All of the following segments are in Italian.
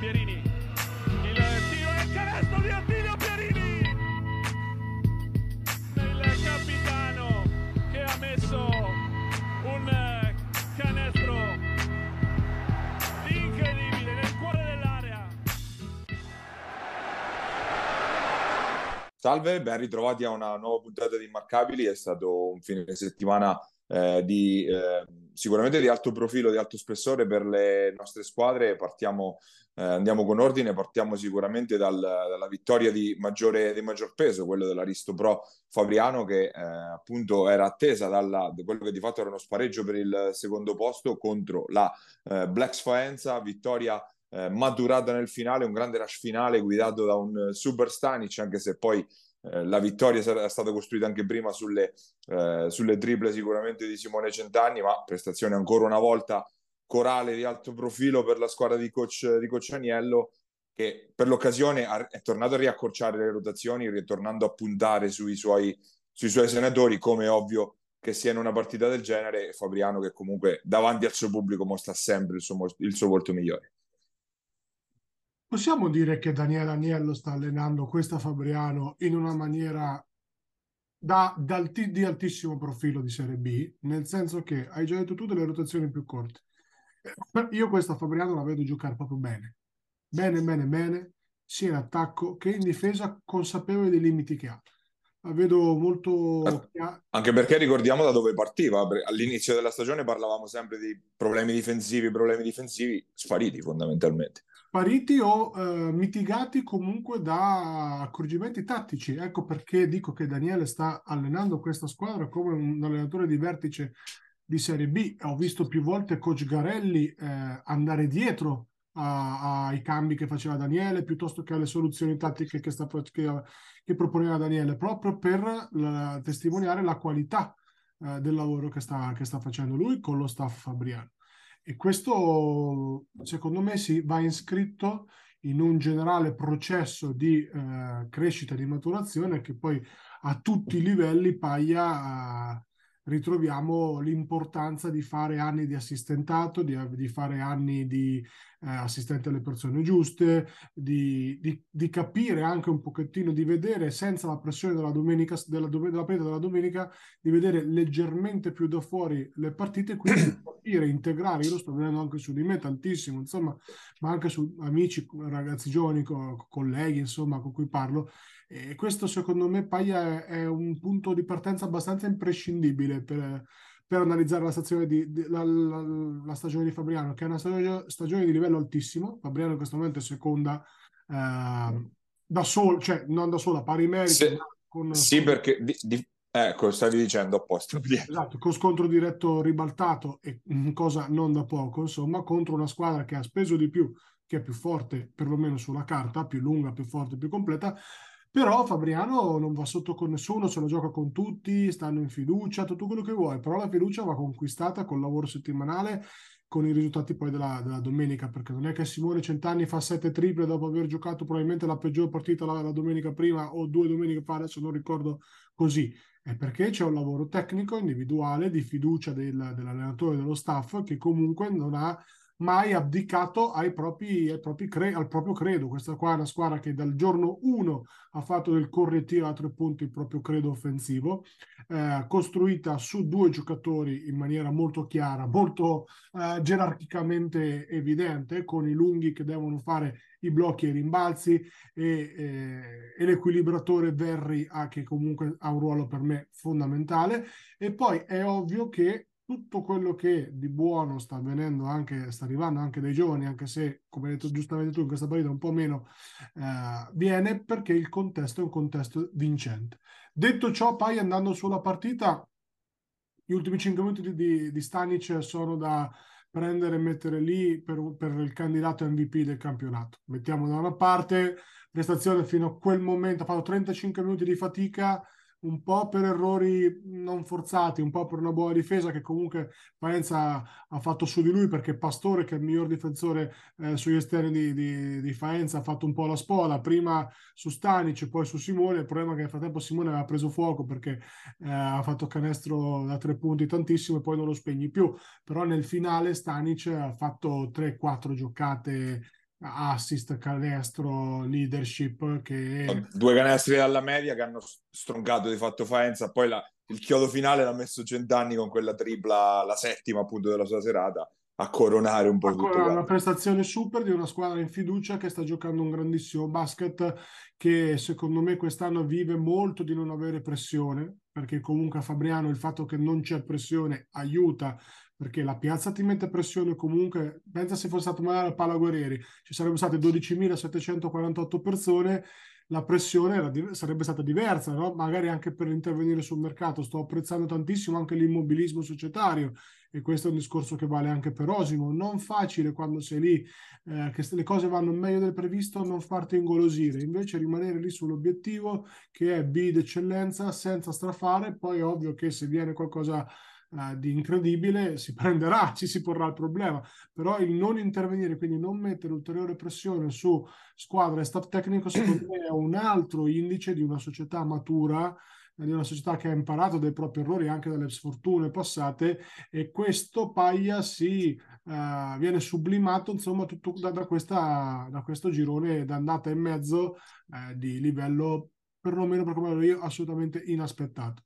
Pierini. Il tiro e il canestro di Attilio Pierini. Il capitano che ha messo un canestro incredibile nel cuore dell'area. Salve, ben ritrovati a una nuova puntata di Immarcabili. È stato un fine settimana eh, di, eh, sicuramente di alto profilo, di alto spessore per le nostre squadre. Partiamo, eh, andiamo con ordine, partiamo sicuramente dal, dalla vittoria di, maggiore, di maggior peso, quello dell'Aristo Pro Fabriano, che eh, appunto era attesa da quello che di fatto era uno spareggio per il secondo posto contro la eh, Blacks Faenza, vittoria eh, maturata nel finale, un grande rush finale guidato da un super Stanic, anche se poi eh, la vittoria è stata costruita anche prima sulle, eh, sulle triple sicuramente di Simone Centanni, ma prestazione ancora una volta corale di alto profilo per la squadra di coach, di coach Aniello che per l'occasione è tornato a riaccorciare le rotazioni, ritornando a puntare sui suoi, sui suoi senatori, come ovvio che sia in una partita del genere, Fabriano che comunque davanti al suo pubblico mostra sempre il suo, il suo volto migliore. Possiamo dire che Daniele Agnello sta allenando questa Fabriano in una maniera da, da, di altissimo profilo di Serie B, nel senso che hai già detto tu delle rotazioni più corte. Io questa Fabriano la vedo giocare proprio bene, bene, bene, bene, sia in attacco che in difesa, consapevole dei limiti che ha. La vedo molto... Anche perché ricordiamo da dove partiva. All'inizio della stagione parlavamo sempre di problemi difensivi, problemi difensivi spariti fondamentalmente spariti o eh, mitigati comunque da accorgimenti tattici. Ecco perché dico che Daniele sta allenando questa squadra come un allenatore di vertice di Serie B. Ho visto più volte coach Garelli eh, andare dietro ai cambi che faceva Daniele piuttosto che alle soluzioni tattiche che, sta, che, che proponeva Daniele, proprio per la, testimoniare la qualità eh, del lavoro che sta, che sta facendo lui con lo staff Fabriano. E questo, secondo me, si va iscritto in un generale processo di eh, crescita e di maturazione che poi a tutti i livelli paia eh, ritroviamo l'importanza di fare anni di assistentato, di, di fare anni di eh, assistente alle persone giuste, di, di, di, capire anche un pochettino, di vedere senza la pressione della domenica, della, della partita della domenica, di vedere leggermente più da fuori le partite, quindi capire, integrare, io lo sto vedendo anche su di me tantissimo, insomma, ma anche su amici, ragazzi giovani, co- colleghi, insomma, con cui parlo, e questo secondo me Paglia è, un punto di partenza abbastanza imprescindibile per, per analizzare la, stagione di, di la, la, la, stagione di Fabriano, che è una stagione, stagione, di livello altissimo. Fabriano in questo momento è seconda eh, da sola, cioè non da sola, pari merito. Sì, con, sì con... perché di, di, ecco, stavi dicendo apposta. Esatto, con scontro diretto ribaltato e cosa non da poco, insomma, contro una squadra che ha speso di più, che è più forte, perlomeno sulla carta, più lunga, più forte, più completa, però Fabriano non va sotto con nessuno, se lo gioca con tutti, stanno in fiducia, tutto quello che vuoi, però la fiducia va conquistata col lavoro settimanale, con i risultati poi della, della domenica, perché non è che Simone Centanni fa sette triple dopo aver giocato probabilmente la peggior partita la, la domenica prima o due domeniche fa, adesso non ricordo così, è perché c'è un lavoro tecnico, individuale, di fiducia del, dell'allenatore dello staff che comunque non ha mai abdicato ai propri, ai propri cre- al proprio credo. Questa qua è una squadra che dal giorno 1 ha fatto del correttivo a tre punti il proprio credo offensivo, eh, costruita su due giocatori in maniera molto chiara, molto eh, gerarchicamente evidente, con i lunghi che devono fare i blocchi e i rimbalzi e, eh, e l'equilibratore Verri ha, che comunque ha un ruolo per me fondamentale. E poi è ovvio che tutto quello che di buono sta avvenendo anche, sta arrivando anche dai giovani, anche se, come hai detto giustamente tu, in questa partita un po' meno, eh, viene perché il contesto è un contesto vincente. Detto ciò, poi andando sulla partita, gli ultimi 5 minuti di, di, Stanic sono da prendere e mettere lì per, per il candidato MVP del campionato. Mettiamo da una parte prestazione fino a quel momento, ha fatto 35 minuti di fatica, un po' per errori non forzati, un po' per una buona difesa che comunque Faenza ha fatto su di lui perché Pastore, che è il miglior difensore eh, sugli esterni di, di, di, Faenza, ha fatto un po' la spola, prima su Stanic, poi su Simone, il problema è che nel frattempo Simone aveva preso fuoco perché eh, ha fatto canestro da tre punti tantissimo e poi non lo spegni più, però nel finale Stanic ha fatto 3-4 giocate assist, canestro, leadership che... Due canestri dalla media che hanno stroncato di fatto Faenza, poi la, il chiodo finale l'ha messo Centanni con quella tripla, la settima appunto della sua serata, a coronare un po' a tutto. Una prestazione super di una squadra in fiducia che sta giocando un grandissimo basket che secondo me quest'anno vive molto di non avere pressione, perché comunque a Fabriano il fatto che non c'è pressione aiuta perché la piazza ti mette pressione comunque, pensa se fosse stato magari al Pala Guerrieri, ci sarebbero state 12.748 persone, la pressione era, sarebbe stata diversa, no? magari anche per intervenire sul mercato. Sto apprezzando tantissimo anche l'immobilismo societario e questo è un discorso che vale anche per Osimo. Non facile quando sei lì, eh, che le cose vanno meglio del previsto, non farti ingolosire, invece rimanere lì sull'obiettivo che è B d'eccellenza senza strafare. Poi è ovvio che se viene qualcosa uh, di incredibile, si prenderà, ci si porrà il problema, però il non intervenire, quindi non mettere ulteriore pressione su squadra e staff tecnico, secondo me è un altro indice di una società matura eh, di una società che ha imparato dai propri errori anche dalle sfortune passate e questo Paglia si uh, viene sublimato insomma tutto da, da, questa, da questo girone d'andata e mezzo uh, di livello perlomeno per come lo io assolutamente inaspettato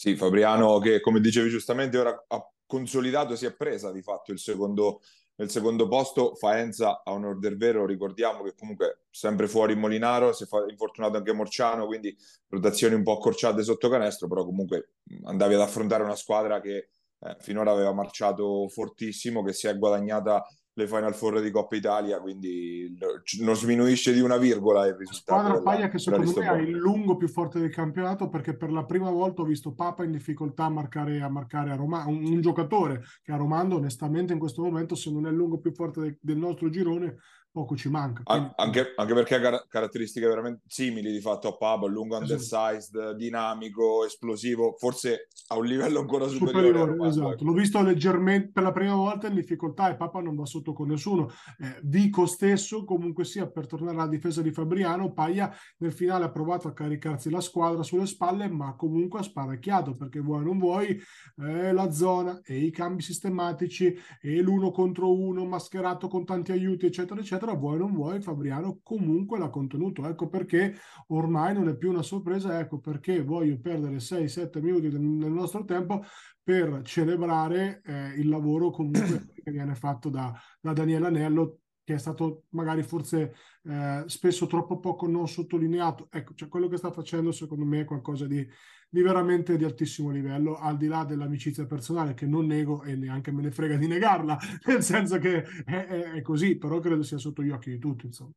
sì, Fabriano che come dicevi giustamente ora ha consolidato, si è presa di fatto il secondo, il secondo posto, Faenza a onor del vero, ricordiamo che comunque sempre fuori Molinaro, si è infortunato anche Morciano, quindi rotazioni un po' accorciate sotto canestro, però comunque andavi ad affrontare una squadra che eh, finora aveva marciato fortissimo, che si è guadagnata le Final Four di Coppa Italia, quindi non sminuisce di una virgola il risultato. Squadra Paglia che secondo me ha il lungo più forte del campionato perché per la prima volta ho visto Papa in difficoltà a marcare a, marcare a Roma, un, un giocatore che a Romando onestamente in questo momento se non è il lungo più forte de, del nostro girone poco ci manca. Quindi... Anche, anche, perché ha car- caratteristiche veramente simili di fatto a Pablo, lungo esatto. undersized, dinamico, esplosivo, forse a un livello ancora superiore. superiore esatto. Ecco. L'ho visto leggermente per la prima volta in difficoltà e Papa non va sotto con nessuno. Eh, Vico stesso, comunque sia, per tornare alla difesa di Fabriano, Paglia nel finale ha provato a caricarsi la squadra sulle spalle, ma comunque ha sparacchiato perché vuoi non vuoi eh, la zona e i cambi sistematici e l'uno contro uno mascherato con tanti aiuti, eccetera, eccetera eccetera, vuoi non vuoi, Fabriano comunque l'ha contenuto. Ecco perché ormai non è più una sorpresa, ecco perché voglio perdere 6-7 minuti del, del, nostro tempo per celebrare eh, il lavoro comunque che viene fatto da, da Daniele Anello che è stato magari forse eh, spesso troppo poco non sottolineato. Ecco, cioè quello che sta facendo secondo me è qualcosa di, di veramente di altissimo livello, al di là dell'amicizia personale che non nego e neanche me ne frega di negarla, nel senso che è, è, è così, però credo sia sotto gli occhi di tutti, insomma.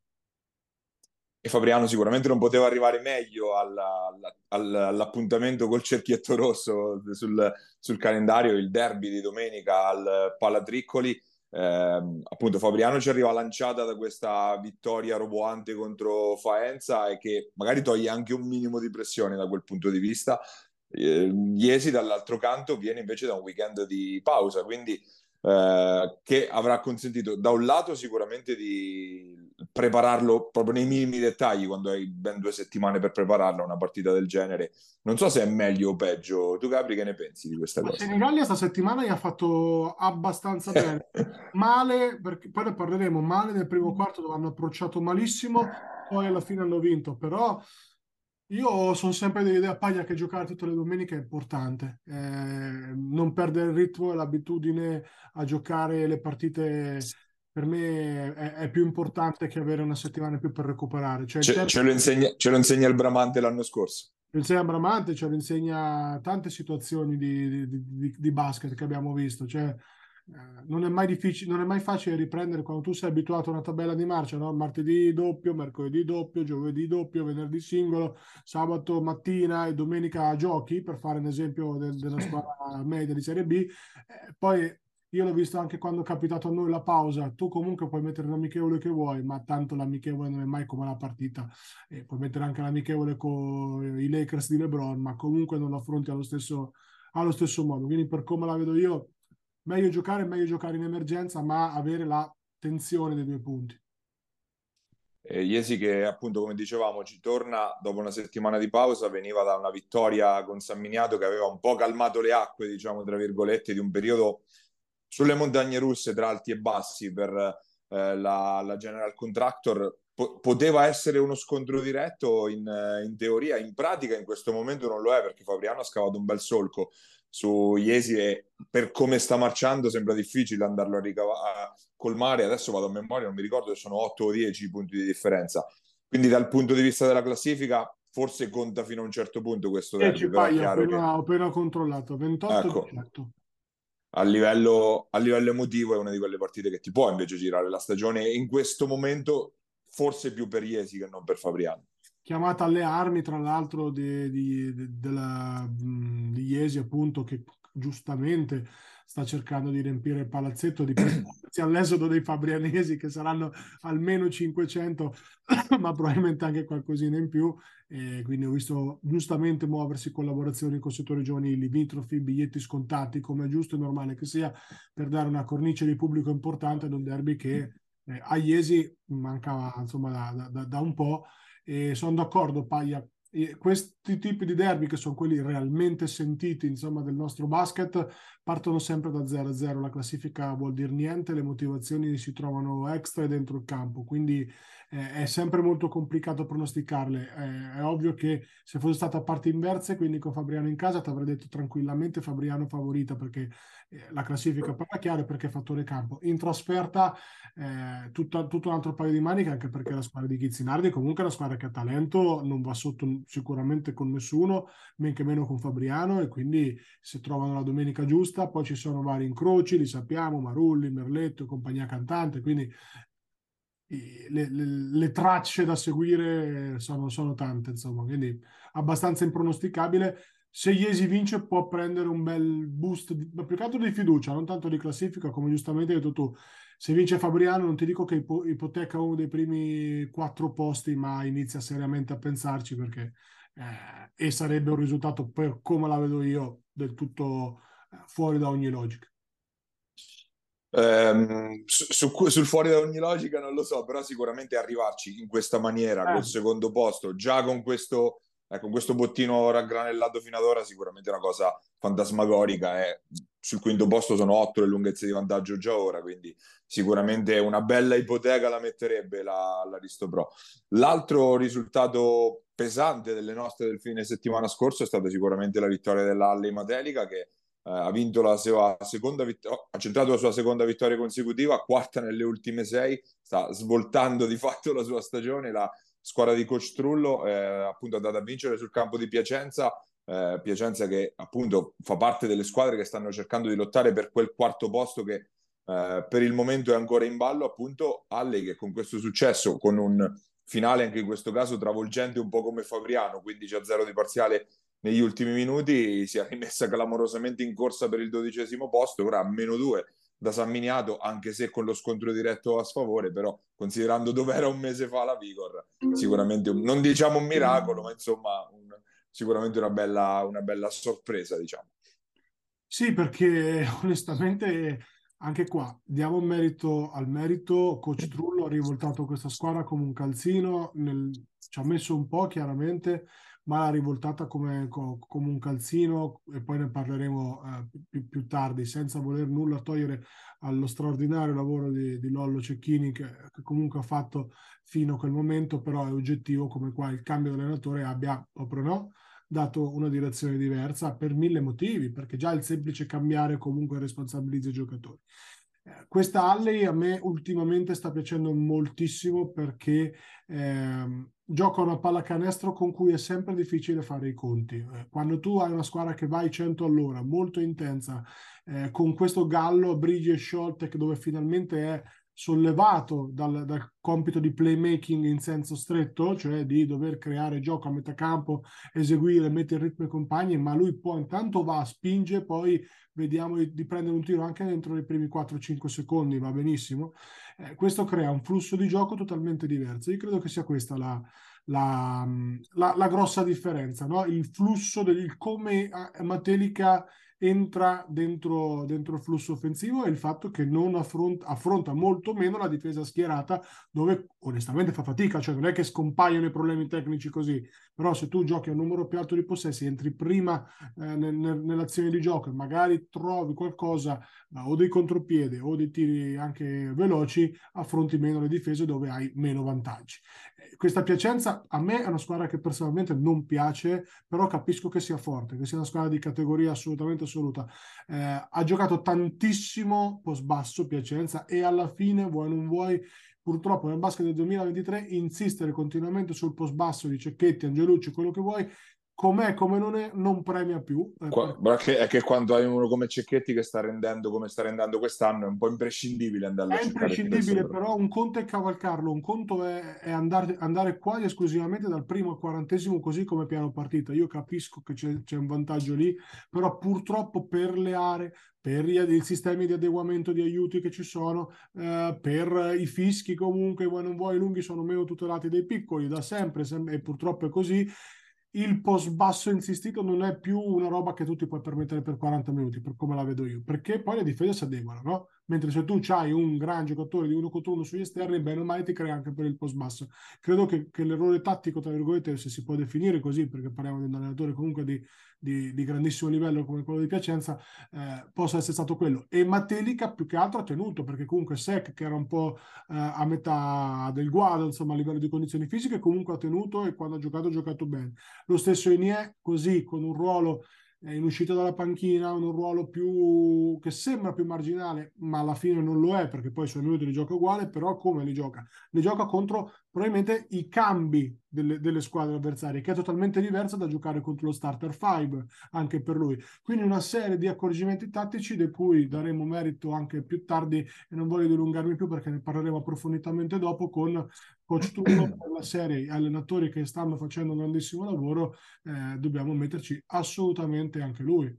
E Fabriano sicuramente non poteva arrivare meglio alla, alla, all'appuntamento col cerchietto rosso sul, sul, calendario, il derby di domenica al Palatriccoli. Eh, appunto Fabriano ci arriva lanciata da questa vittoria roboante contro Faenza e che magari toglie anche un minimo di pressione da quel punto di vista. Eh, Iesi dall'altro canto viene invece da un weekend di pausa, quindi eh, che avrà consentito da un lato sicuramente di prepararlo proprio nei minimi dettagli quando hai ben due settimane per prepararla una partita del genere. Non so se è meglio o peggio. Tu Gabri che ne pensi di questa cosa? Senigallia sta settimana gli ha fatto abbastanza bene. male, perché poi ne parleremo, male nel primo quarto dove hanno approcciato malissimo, poi alla fine hanno vinto, però io sono sempre dell'idea Paglia che giocare tutte le domeniche è importante, eh, non perdere il ritmo e l'abitudine a giocare le partite per me è, è, più importante che avere una settimana in più per recuperare. Cioè, ce, certo... ce, lo insegna, ce, lo insegna, il Bramante l'anno scorso. Ce lo insegna Bramante, ce lo insegna tante situazioni di, di, di, di basket che abbiamo visto. Cioè, non è mai difficile, non è mai facile riprendere quando tu sei abituato a una tabella di marcia, no? martedì doppio, mercoledì doppio, giovedì doppio, venerdì singolo, sabato mattina e domenica giochi, per fare un esempio del, della squadra media di Serie B. Eh, poi io l'ho visto anche quando è capitato a noi la pausa, tu comunque puoi mettere l'amichevole che vuoi, ma tanto l'amichevole non è mai come la partita. E puoi mettere anche l'amichevole con i Lakers di LeBron, ma comunque non lo affronti allo stesso, allo stesso modo. Quindi per come la vedo io, meglio giocare, meglio giocare in emergenza, ma avere la tensione dei due punti. Eh, Iesi che appunto come dicevamo ci torna dopo una settimana di pausa, veniva da una vittoria con San Miniato che aveva un po' calmato le acque, diciamo tra virgolette, di un periodo sulle montagne russe tra alti e bassi per eh, la, la, General Contractor po- poteva essere uno scontro diretto in, in, teoria, in pratica in questo momento non lo è perché Fabriano ha scavato un bel solco su Iesi e per come sta marciando sembra difficile andarlo a, ricava- a colmare, adesso vado a memoria, non mi ricordo se sono 8 o 10 punti di differenza. Quindi dal punto di vista della classifica forse conta fino a un certo punto questo derby, però chiaro appena, che... ho appena controllato, 28 ecco, 18. A livello, a livello emotivo è una di quelle partite che ti può invece girare la stagione in questo momento forse più per Iesi che non per Fabriano chiamata alle armi, tra l'altro, di, di, di, della, di Iesi, appunto, che giustamente sta cercando di riempire il palazzetto di all'esodo dei fabrianesi che saranno almeno 500 ma probabilmente anche qualcosina in più. E quindi ho visto giustamente muoversi collaborazioni con settori giovanili limitrofi, biglietti scontati come è giusto e normale che sia per dare una cornice di pubblico importante ad un derby che eh, a Iesi mancava insomma da, da, da un po' e sono d'accordo Paglia e questi tipi di derby, che sono quelli realmente sentiti insomma, del nostro basket, partono sempre da 0-0. La classifica vuol dire niente, le motivazioni si trovano extra e dentro il campo, quindi eh, è sempre molto complicato pronosticarle. Eh, è ovvio che se fosse stata a parti inverse, quindi con Fabriano in casa, ti avrei detto tranquillamente Fabriano favorita perché eh, la classifica parla chiaro perché è fattore campo. In trasferta eh, tutto, tutto, un altro paio di maniche, anche perché la squadra di Chizzinardi comunque è una squadra che ha talento, non va sotto sicuramente con nessuno, men che meno con Fabriano, e quindi se trovano la domenica giusta, poi ci sono vari incroci, li sappiamo, Marulli, Merletto, compagnia cantante, quindi le, le, le, tracce da seguire sono, sono, tante, insomma, quindi abbastanza impronosticabile. Se Iesi vince può prendere un bel boost, di, ma più che altro di fiducia, non tanto di classifica, come giustamente hai detto tu. Se vince Fabriano non ti dico che ipo, ipoteca uno dei primi quattro posti, ma inizia seriamente a pensarci perché eh, e sarebbe un risultato, per come la vedo io, del tutto eh, fuori da ogni logica. Um, su, su, sul fuori da ogni logica non lo so, però sicuramente arrivarci in questa maniera eh. col secondo posto, già con questo, eh, con questo bottino raggranellato fino ad ora, sicuramente è una cosa fantasmagorica. Eh. Sul quinto posto sono otto le lunghezze di vantaggio già ora, quindi sicuramente una bella ipoteca la metterebbe la, l'Aristo Pro. L'altro risultato pesante delle nostre del fine settimana scorso è stata sicuramente la vittoria della Halle Matelica che ha vinto la sua seconda vittoria, ha centrato la sua seconda vittoria consecutiva, quarta nelle ultime sei, sta svoltando di fatto la sua stagione. La squadra di Coach Trullo è appunto andata a vincere sul campo di Piacenza. Eh, Piacenza che appunto fa parte delle squadre che stanno cercando di lottare per quel quarto posto che eh, per il momento è ancora in ballo appunto Alle che con questo successo con un finale anche in questo caso travolgente un po' come Fabriano 15 a 0 di parziale negli ultimi minuti si è rimessa clamorosamente in corsa per il dodicesimo posto, ora a meno due da San Miniato, anche se con lo scontro diretto a sfavore, però considerando dove era un mese fa la Vigor, sicuramente un, non diciamo un miracolo, ma insomma un, sicuramente una bella, una bella sorpresa, diciamo. Sì, perché onestamente anche qua diamo merito al merito. Coach Trullo ha rivoltato questa squadra come un calzino, nel, ci ha messo un po' chiaramente, ma l'ha rivoltata come, come, un calzino e poi ne parleremo eh, più, più, tardi, senza voler nulla togliere allo straordinario lavoro di, di Lollo Cecchini che, che, comunque ha fatto fino a quel momento, però è oggettivo come qua il cambio dell'allenatore abbia, proprio no, dato una direzione diversa per mille motivi, perché già il semplice cambiare comunque responsabilizza i giocatori. Eh, questa Alley a me ultimamente sta piacendo moltissimo perché eh, gioca una pallacanestro con cui è sempre difficile fare i conti. Eh, quando tu hai una squadra che vai 100 all'ora, molto intensa, eh, con questo gallo Brigi e Scholtek dove finalmente è sollevato dal, dal, compito di playmaking in senso stretto, cioè di dover creare gioco a metà campo, eseguire, mettere il ritmo ai compagni, ma lui poi intanto va, spinge, poi vediamo di, di prendere un tiro anche dentro i primi 4-5 secondi, va benissimo. Eh, questo crea un flusso di gioco totalmente diverso. Io credo che sia questa la, la, la, la grossa differenza, no? il flusso del come Matelica entra dentro, dentro, il flusso offensivo è il fatto che non affronta, affronta, molto meno la difesa schierata, dove onestamente fa fatica, cioè non è che scompaiono i problemi tecnici così, però se tu giochi a un numero più alto di possessi, entri prima eh, nel, nell'azione di gioco e magari trovi qualcosa eh, o dei contropiede o dei tiri anche veloci, affronti meno le difese dove hai meno vantaggi. Questa Piacenza a me è una squadra che personalmente non piace, però capisco che sia forte, che sia una squadra di categoria assolutamente assoluta. Eh, ha giocato tantissimo post basso Piacenza e alla fine, vuoi non vuoi, purtroppo nel basket del 2023 insistere continuamente sul post basso di Cecchetti, Angelucci, quello che vuoi, com'è come non è, non premia più. Eh, Qua, è che quando hai uno come Cecchetti che sta rendendo come sta rendendo quest'anno è un po' imprescindibile andare a È imprescindibile, però un conto è cavalcarlo, un conto è, è andare, andare, quasi esclusivamente dal primo al quarantesimo così come piano partita. Io capisco che c'è, c'è un vantaggio lì, però purtroppo per le aree, per i sistemi di adeguamento di aiuti che ci sono, eh, per i fischi comunque, vuoi non vuoi, i lunghi sono meno tutelati dei piccoli da sempre, e purtroppo è così il post basso insistito non è più una roba che tu ti puoi permettere per 40 minuti, per come la vedo io, perché poi le difese si adeguano, no? Mentre se tu hai un gran giocatore di uno contro uno sugli esterni, bene o male ti crea anche per il post basso. Credo che, che l'errore tattico, tra virgolette, se si può definire così, perché parliamo di un allenatore comunque di, di, di grandissimo livello come quello di Piacenza, eh, possa essere stato quello. E Matelica più che altro ha tenuto, perché comunque Sec, che era un po' eh, a metà del guado, insomma, a livello di condizioni fisiche, comunque ha tenuto e quando ha giocato ha giocato bene. Lo stesso Enie, così, con un ruolo in uscita dalla panchina, un ruolo più che sembra più marginale, ma alla fine non lo è perché poi i suoi minuti li gioca uguale, però come li gioca? Li gioca contro probabilmente i cambi delle, delle, squadre avversarie, che è totalmente diversa da giocare contro lo starter 5 anche per lui. Quindi una serie di accorgimenti tattici di cui daremo merito anche più tardi e non voglio dilungarmi più perché ne parleremo approfonditamente dopo con coach Turno per la serie allenatori che stanno facendo un grandissimo lavoro, eh, dobbiamo metterci assolutamente anche lui.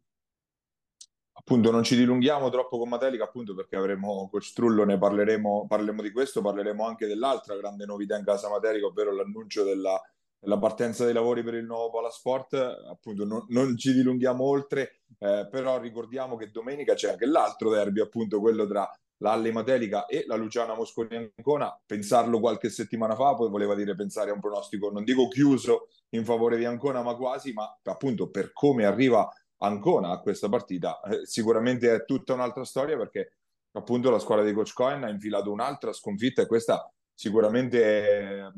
Appunto non ci dilunghiamo troppo con Matelica appunto perché avremo coach Trullo ne parleremo, parleremo di questo parleremo anche dell'altra grande novità in casa Matelica ovvero l'annuncio della, della partenza dei lavori per il nuovo Palasport. Appunto non, non ci dilunghiamo oltre eh, però ricordiamo che domenica c'è anche l'altro derby appunto quello tra l'Alle Matelica e la Luciana Mosconi Ancona pensarlo qualche settimana fa poi voleva dire pensare a un pronostico non dico chiuso in favore di Ancona ma quasi ma appunto per come arriva Ancona a questa partita. Eh, sicuramente è tutta un'altra storia perché appunto la squadra di Coach Cohen ha infilato un'altra sconfitta e questa sicuramente è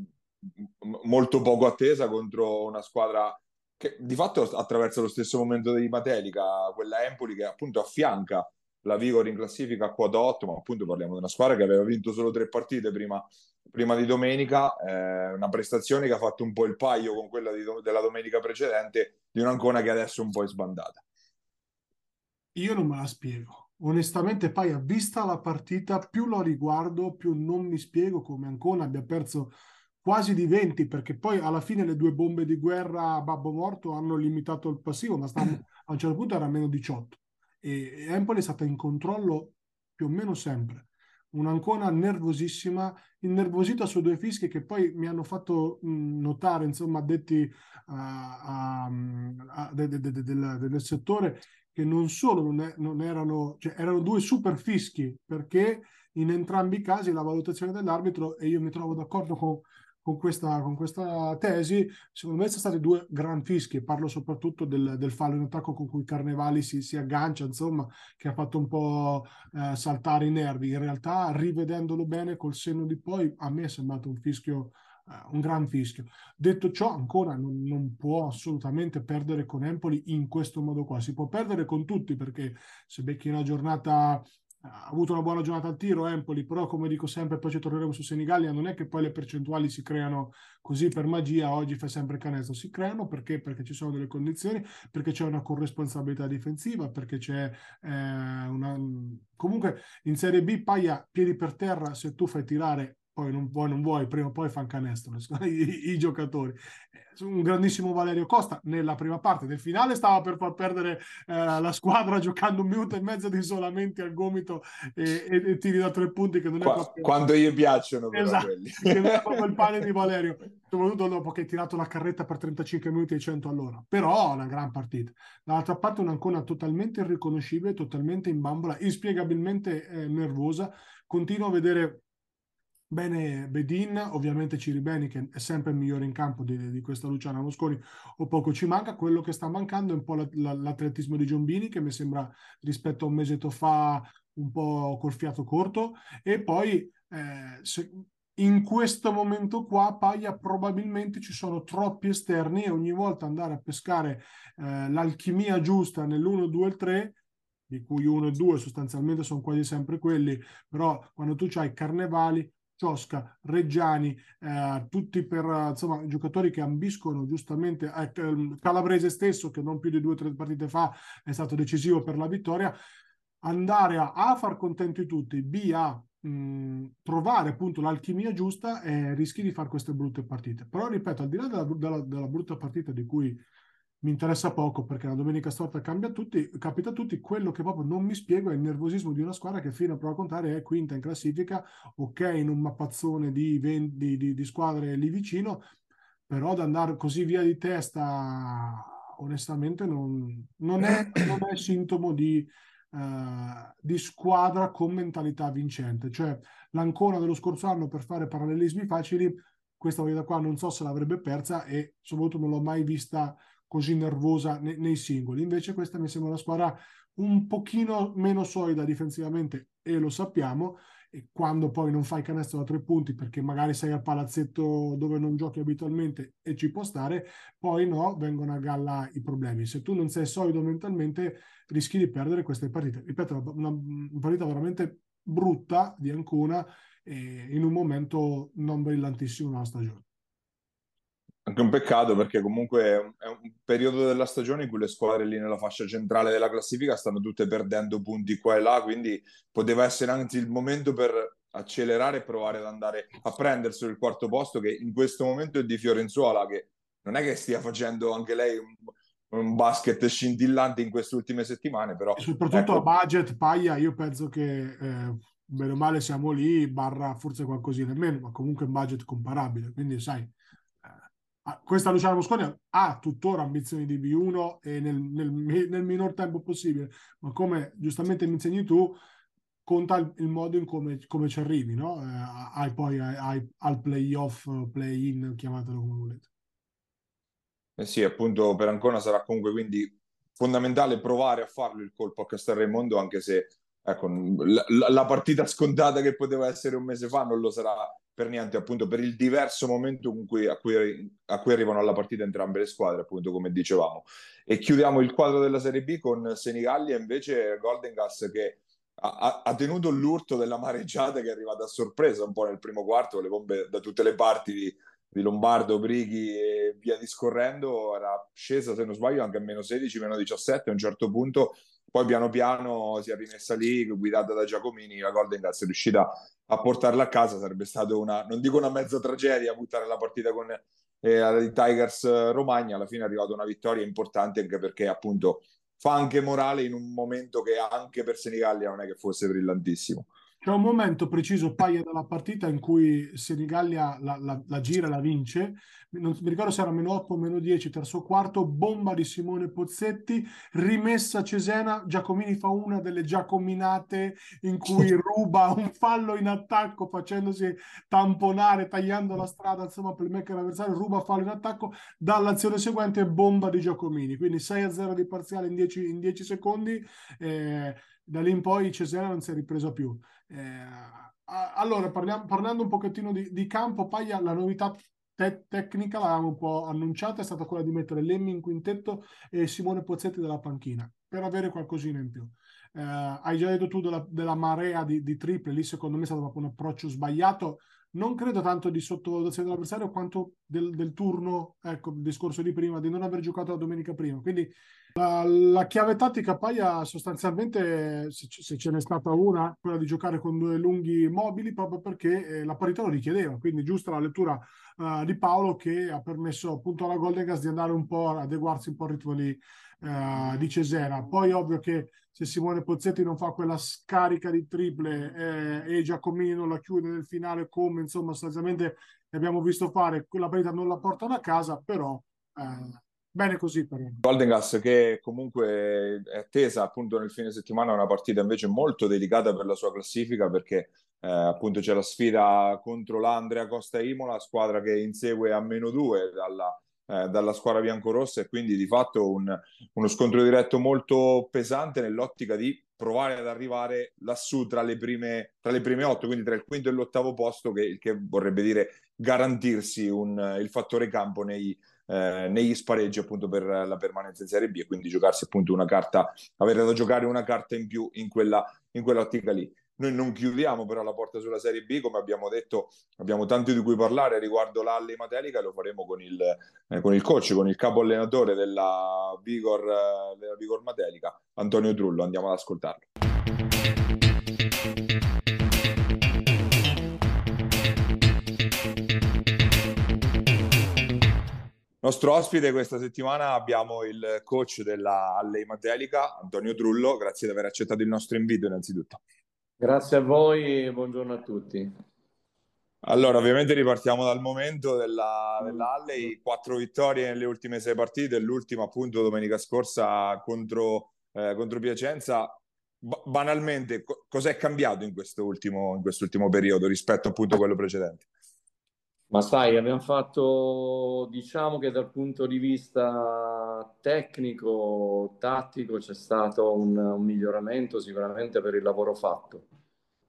molto poco attesa contro una squadra che di fatto attraversa lo stesso momento di Matelica, quella Empoli che appunto affianca la Vigor in classifica a quota 8, ma appunto parliamo di una squadra che aveva vinto solo tre partite prima, prima di domenica, eh, una prestazione che ha fatto un po' il paio con quella di, della domenica precedente di un'Ancona che adesso è un po' è sbandata. Io non me la spiego. Onestamente, poi a vista la partita, più la riguardo, più non mi spiego come Ancona abbia perso quasi di 20, perché poi alla fine le due bombe di guerra a Babbo Morto hanno limitato il passivo, ma stavamo, a un certo punto era meno 18. E Empoli è stata in controllo più o meno sempre. Un'ancona nervosissima, innervosita su due fischi che poi mi hanno fatto notare, insomma, addetti a, a, a, de, de, de, del, del, settore, che non solo non, è, non erano, cioè erano due super fischi, perché in entrambi i casi la valutazione dell'arbitro, e io mi trovo d'accordo con, con questa, con questa tesi, secondo me sono stati due gran fischi, parlo soprattutto del, del fallo in attacco con cui Carnevali si, si aggancia, insomma, che ha fatto un po' eh, saltare i nervi. In realtà, rivedendolo bene col senno di poi, a me è sembrato un fischio, eh, un gran fischio. Detto ciò, ancora non, non, può assolutamente perdere con Empoli in questo modo qua. Si può perdere con tutti perché se becchi una giornata ha avuto una buona giornata al tiro Empoli, però come dico sempre, poi ci torneremo su Senigallia, non è che poi le percentuali si creano così per magia, oggi fa sempre canestro, si creano perché? Perché ci sono delle condizioni, perché c'è una corresponsabilità difensiva, perché c'è eh, una... Comunque in Serie B Paia piedi per terra, se tu fai tirare poi non vuoi, non vuoi, prima o poi fanno canestro i, i, giocatori. Eh, un grandissimo Valerio Costa nella prima parte del finale stava per far perdere eh, la squadra giocando un minuto e mezzo di isolamenti al gomito e, e, e tiri da tre punti che non Qua, è proprio... Quando gli piacciono esatto, che non è proprio il pane di Valerio, soprattutto dopo che hai tirato la carretta per 35 minuti e 100 all'ora. Però una gran partita. Dall'altra parte un'Ancona totalmente irriconoscibile, totalmente in bambola, inspiegabilmente eh, nervosa. Continuo a vedere Bene Bedin, ovviamente Ciribeni che è sempre il migliore in campo di, di, questa Luciana Mosconi o poco ci manca, quello che sta mancando è un po' la, la, l'atletismo di Giombini che mi sembra rispetto a un mesetto fa un po' col fiato corto. E poi eh, se, in questo momento qua Paglia probabilmente ci sono troppi esterni e ogni volta andare a pescare eh, l'alchimia giusta nell'1, 2 e 3 di cui 1 e 2 sostanzialmente sono quasi sempre quelli, però quando tu hai Carnevali, Ciosca, Reggiani, eh, tutti per insomma, giocatori che ambiscono giustamente, eh, Calabrese stesso che non più di due o tre partite fa è stato decisivo per la vittoria, andare a, a far contenti tutti, B a mh, trovare appunto l'alchimia giusta e rischi di fare queste brutte partite. Però ripeto, al di là della, della, della brutta partita di cui mi interessa poco perché la domenica storta cambia tutti, capita a tutti, quello che proprio non mi spiego è il nervosismo di una squadra che fino a prova a contare è quinta in classifica, ok in un mappazzone di, 20, di, di, di squadre lì vicino, però ad andare così via di testa onestamente non, non, è, non è, sintomo di, uh, di, squadra con mentalità vincente. Cioè l'Ancona dello scorso anno per fare parallelismi facili, questa partita qua non so se l'avrebbe persa e soprattutto non l'ho mai vista così nervosa nei, nei singoli. Invece questa mi sembra una squadra un pochino meno solida difensivamente e lo sappiamo e quando poi non fai canestro da tre punti perché magari sei al palazzetto dove non giochi abitualmente e ci può stare, poi no, vengono a galla i problemi. Se tu non sei solido mentalmente rischi di perdere queste partite. Ripeto, una, una partita veramente brutta di Ancona eh, in un momento non brillantissimo nella stagione. Anche un peccato perché comunque è un, è un, periodo della stagione in cui le squadre lì nella fascia centrale della classifica stanno tutte perdendo punti qua e là, quindi poteva essere anzi il momento per accelerare e provare ad andare a prendersi il quarto posto che in questo momento è di Fiorenzuola che non è che stia facendo anche lei un, un basket scintillante in queste ultime settimane, però... E soprattutto ecco. a budget, Paglia, io penso che eh, bene o male siamo lì, barra forse qualcosina in meno, ma comunque un budget comparabile, quindi sai questa Luciana Mosconi ha tuttora ambizioni di B1 e nel, nel, nel, minor tempo possibile, ma come giustamente mi insegni tu, conta il, il modo in come, come, ci arrivi, no? Eh, hai poi hai, al playoff, play-in, chiamatelo come volete. Eh sì, appunto per Ancona sarà comunque quindi fondamentale provare a farlo il colpo a Castel Raimondo, anche se ecco, la, la partita scontata che poteva essere un mese fa non lo sarà per niente, appunto, per il diverso momento cui, a, cui, a, cui, arrivano alla partita entrambe le squadre, appunto, come dicevamo. E chiudiamo il quadro della Serie B con Senigallia, invece Golden Gas che ha, ha, tenuto l'urto della mareggiata che è arrivata a sorpresa un po' nel primo quarto, le bombe da tutte le parti di, di Lombardo, Brighi e via discorrendo, era scesa, se non sbaglio, anche a meno 16, meno 17 a un certo punto poi piano piano si è rimessa lì, guidata da Giacomini, la Golden Gas è riuscita a portarla a casa, sarebbe stato una, non dico una mezza tragedia, buttare la partita con eh, i Tigers Romagna, alla fine è arrivata una vittoria importante anche perché appunto fa anche morale in un momento che anche per Senigallia non è che fosse brillantissimo. C'è un momento preciso, paia della partita, in cui Senigallia la, la, la gira, la vince. Non mi ricordo se era meno 8 o meno 10, terzo quarto, bomba di Simone Pozzetti, rimessa Cesena. Giacomini fa una delle giacominate in cui ruba un fallo in attacco facendosi tamponare, tagliando la strada, insomma, per il make avversario, ruba fallo in attacco. Dall'azione seguente, bomba di Giacomini. Quindi 6 a 0 di parziale in 10, in 10 secondi. Eh, da lì in poi Cesena non si è ripresa più. Eh, allora, parliamo, parlando un pochettino di, di campo, Paglia, la novità te- tecnica l'avevamo un po' annunciata, è stata quella di mettere Lemmi in quintetto e Simone Pozzetti dalla panchina, per avere qualcosina in più. Eh, hai già detto tu della, della marea di, di, triple, lì secondo me è stato proprio un approccio sbagliato, non credo tanto di sottovalutazione dell'avversario quanto del, del, turno, ecco, il discorso di prima, di non aver giocato la domenica prima. Quindi la, la chiave tattica Paia sostanzialmente, se, se, ce n'è stata una, quella di giocare con due lunghi mobili proprio perché eh, la parità lo richiedeva. Quindi giusta la lettura uh, di Paolo che ha permesso appunto alla Golden Gas di andare un po' ad adeguarsi un po' al ritmo di, uh, di Cesena. Poi ovvio che se Simone Pozzetti non fa quella scarica di triple eh, e Giacomini non la chiude nel finale come insomma sostanzialmente abbiamo visto fare, quella partita non la portano a casa, però eh, bene così per Golden Gas che comunque è attesa appunto nel fine settimana una partita invece molto delicata per la sua classifica perché eh, appunto c'è la sfida contro l'Andrea Costa Imola, squadra che insegue a meno due dalla eh, dalla squadra biancorossa e quindi di fatto un, uno scontro diretto molto pesante nell'ottica di provare ad arrivare lassù tra le prime, tra le prime otto, quindi tra il quinto e l'ottavo posto, che, che vorrebbe dire garantirsi un, il fattore campo nei, eh, negli spareggi appunto per la permanenza in Serie B e quindi giocarsi appunto una carta, avere da giocare una carta in più in quella, in quell'ottica lì. Noi non chiudiamo però la porta sulla Serie B, come abbiamo detto, abbiamo tanto di cui parlare riguardo l'Alle Matelica, lo faremo con il, eh, con il coach, con il capo allenatore della Vigor, eh, della Vigor Matelica, Antonio Trullo. Andiamo ad ascoltarlo. Nostro ospite questa settimana abbiamo il coach della Alley Matelica, Antonio Trullo. Grazie di aver accettato il nostro invito innanzitutto. Grazie a voi e buongiorno a tutti. Allora, ovviamente ripartiamo dal momento della, dell'Alley, quattro vittorie nelle ultime sei partite, l'ultima appunto domenica scorsa contro, eh, contro Piacenza. B- banalmente, co- cos'è cambiato in questo, ultimo, in quest'ultimo periodo rispetto appunto a quello precedente? Ma sai, abbiamo fatto, diciamo che dal punto di vista tecnico, tattico, c'è stato un, un miglioramento sicuramente per il lavoro fatto.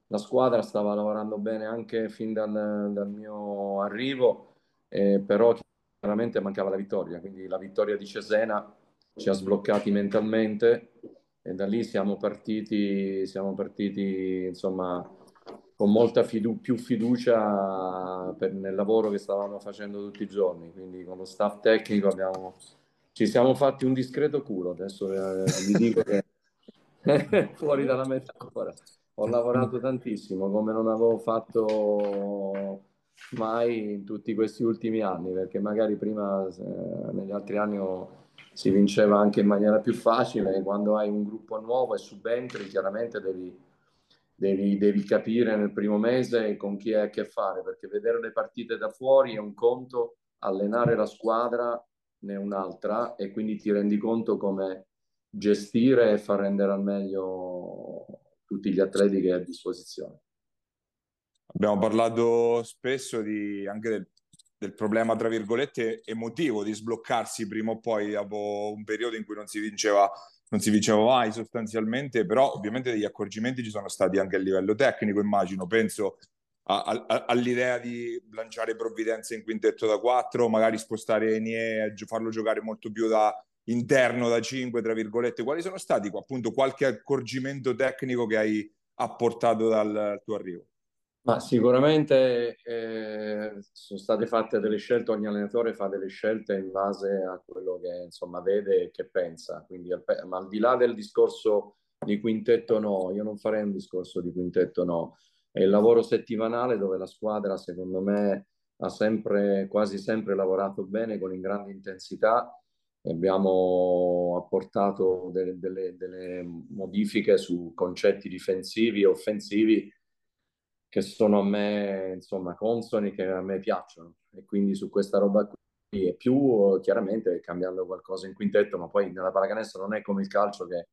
La squadra stava lavorando bene anche fin dal, dal mio arrivo, eh, però chiaramente mancava la vittoria, quindi la vittoria di Cesena ci ha sbloccati mentalmente e da lì siamo partiti, siamo partiti insomma con molta fidu- più fiducia per, nel lavoro che stavamo facendo tutti i giorni. Quindi con lo staff tecnico abbiamo, ci siamo fatti un discreto culo. Adesso eh, vi dico che fuori dalla metafora ho lavorato tantissimo come non avevo fatto mai in tutti questi ultimi anni perché magari prima eh, negli altri anni ho, si vinceva anche in maniera più facile quando hai un gruppo nuovo e subentri chiaramente devi devi, devi capire nel primo mese con chi hai a che fare, perché vedere le partite da fuori è un conto, allenare la squadra ne è un'altra e quindi ti rendi conto come gestire e far rendere al meglio tutti gli atleti che hai a disposizione. Abbiamo parlato spesso di, anche del, del, problema, tra virgolette, emotivo di sbloccarsi prima o poi dopo un periodo in cui non si vinceva non si vinceva mai sostanzialmente, però ovviamente degli accorgimenti ci sono stati anche a livello tecnico, immagino, penso a, a, all'idea di lanciare Provvidenza in quintetto da 4, magari spostare Enie farlo giocare molto più da interno da 5, tra virgolette. Quali sono stati appunto qualche accorgimento tecnico che hai apportato dal tuo arrivo? Ma sicuramente eh, sono state fatte delle scelte, ogni allenatore fa delle scelte in base a quello che insomma vede e che pensa. Quindi, ma al di là del discorso di quintetto no, io non farei un discorso di quintetto no. È il lavoro settimanale dove la squadra, secondo me, ha sempre, quasi sempre lavorato bene con in grande intensità. Abbiamo apportato delle, delle, delle modifiche su concetti difensivi e offensivi che sono a me, insomma, consoni, che a me piacciono. E quindi su questa roba qui, e più chiaramente cambiando qualcosa in quintetto, ma poi nella pallacanestro non è come il calcio che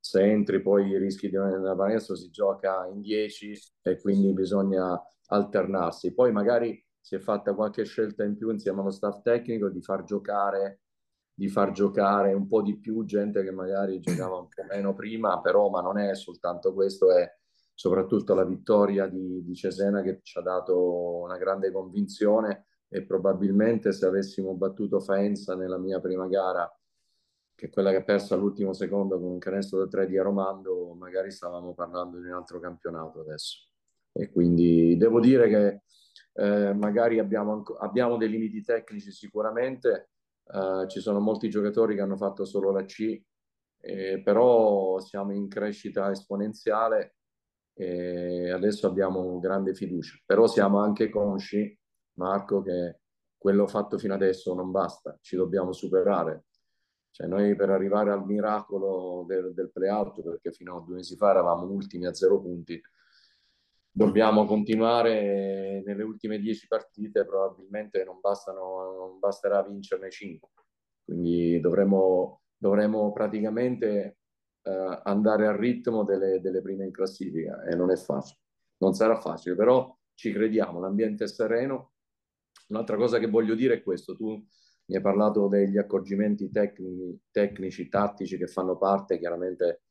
se entri poi rischi di nella pallacanestro si gioca in 10 e quindi bisogna alternarsi. Poi magari si è fatta qualche scelta in più insieme allo staff tecnico di far giocare di far giocare un po' di più gente che magari giocava un po' meno prima, però ma non è soltanto questo, è soprattutto la vittoria di, di Cesena che ci ha dato una grande convinzione e probabilmente se avessimo battuto Faenza nella mia prima gara, che è quella che ha perso all'ultimo secondo con un canestro da 3 di Aromando, magari stavamo parlando di un altro campionato adesso. E quindi devo dire che eh, magari abbiamo, abbiamo, dei limiti tecnici sicuramente, eh, ci sono molti giocatori che hanno fatto solo la C, eh, però siamo in crescita esponenziale e adesso abbiamo grande fiducia. Però siamo anche consci, Marco, che quello fatto fino adesso non basta, ci dobbiamo superare. Cioè noi per arrivare al miracolo del, del play-out, perché fino a due mesi fa eravamo ultimi a zero punti, dobbiamo continuare nelle ultime dieci partite, probabilmente non, bastano, non basterà vincerne cinque. Quindi dovremo, dovremo praticamente eh, andare al ritmo delle, delle prime in classifica e non è facile. Non sarà facile, però ci crediamo, l'ambiente è sereno. Un'altra cosa che voglio dire è questo, tu mi hai parlato degli accorgimenti tecnici, tecnici tattici che fanno parte chiaramente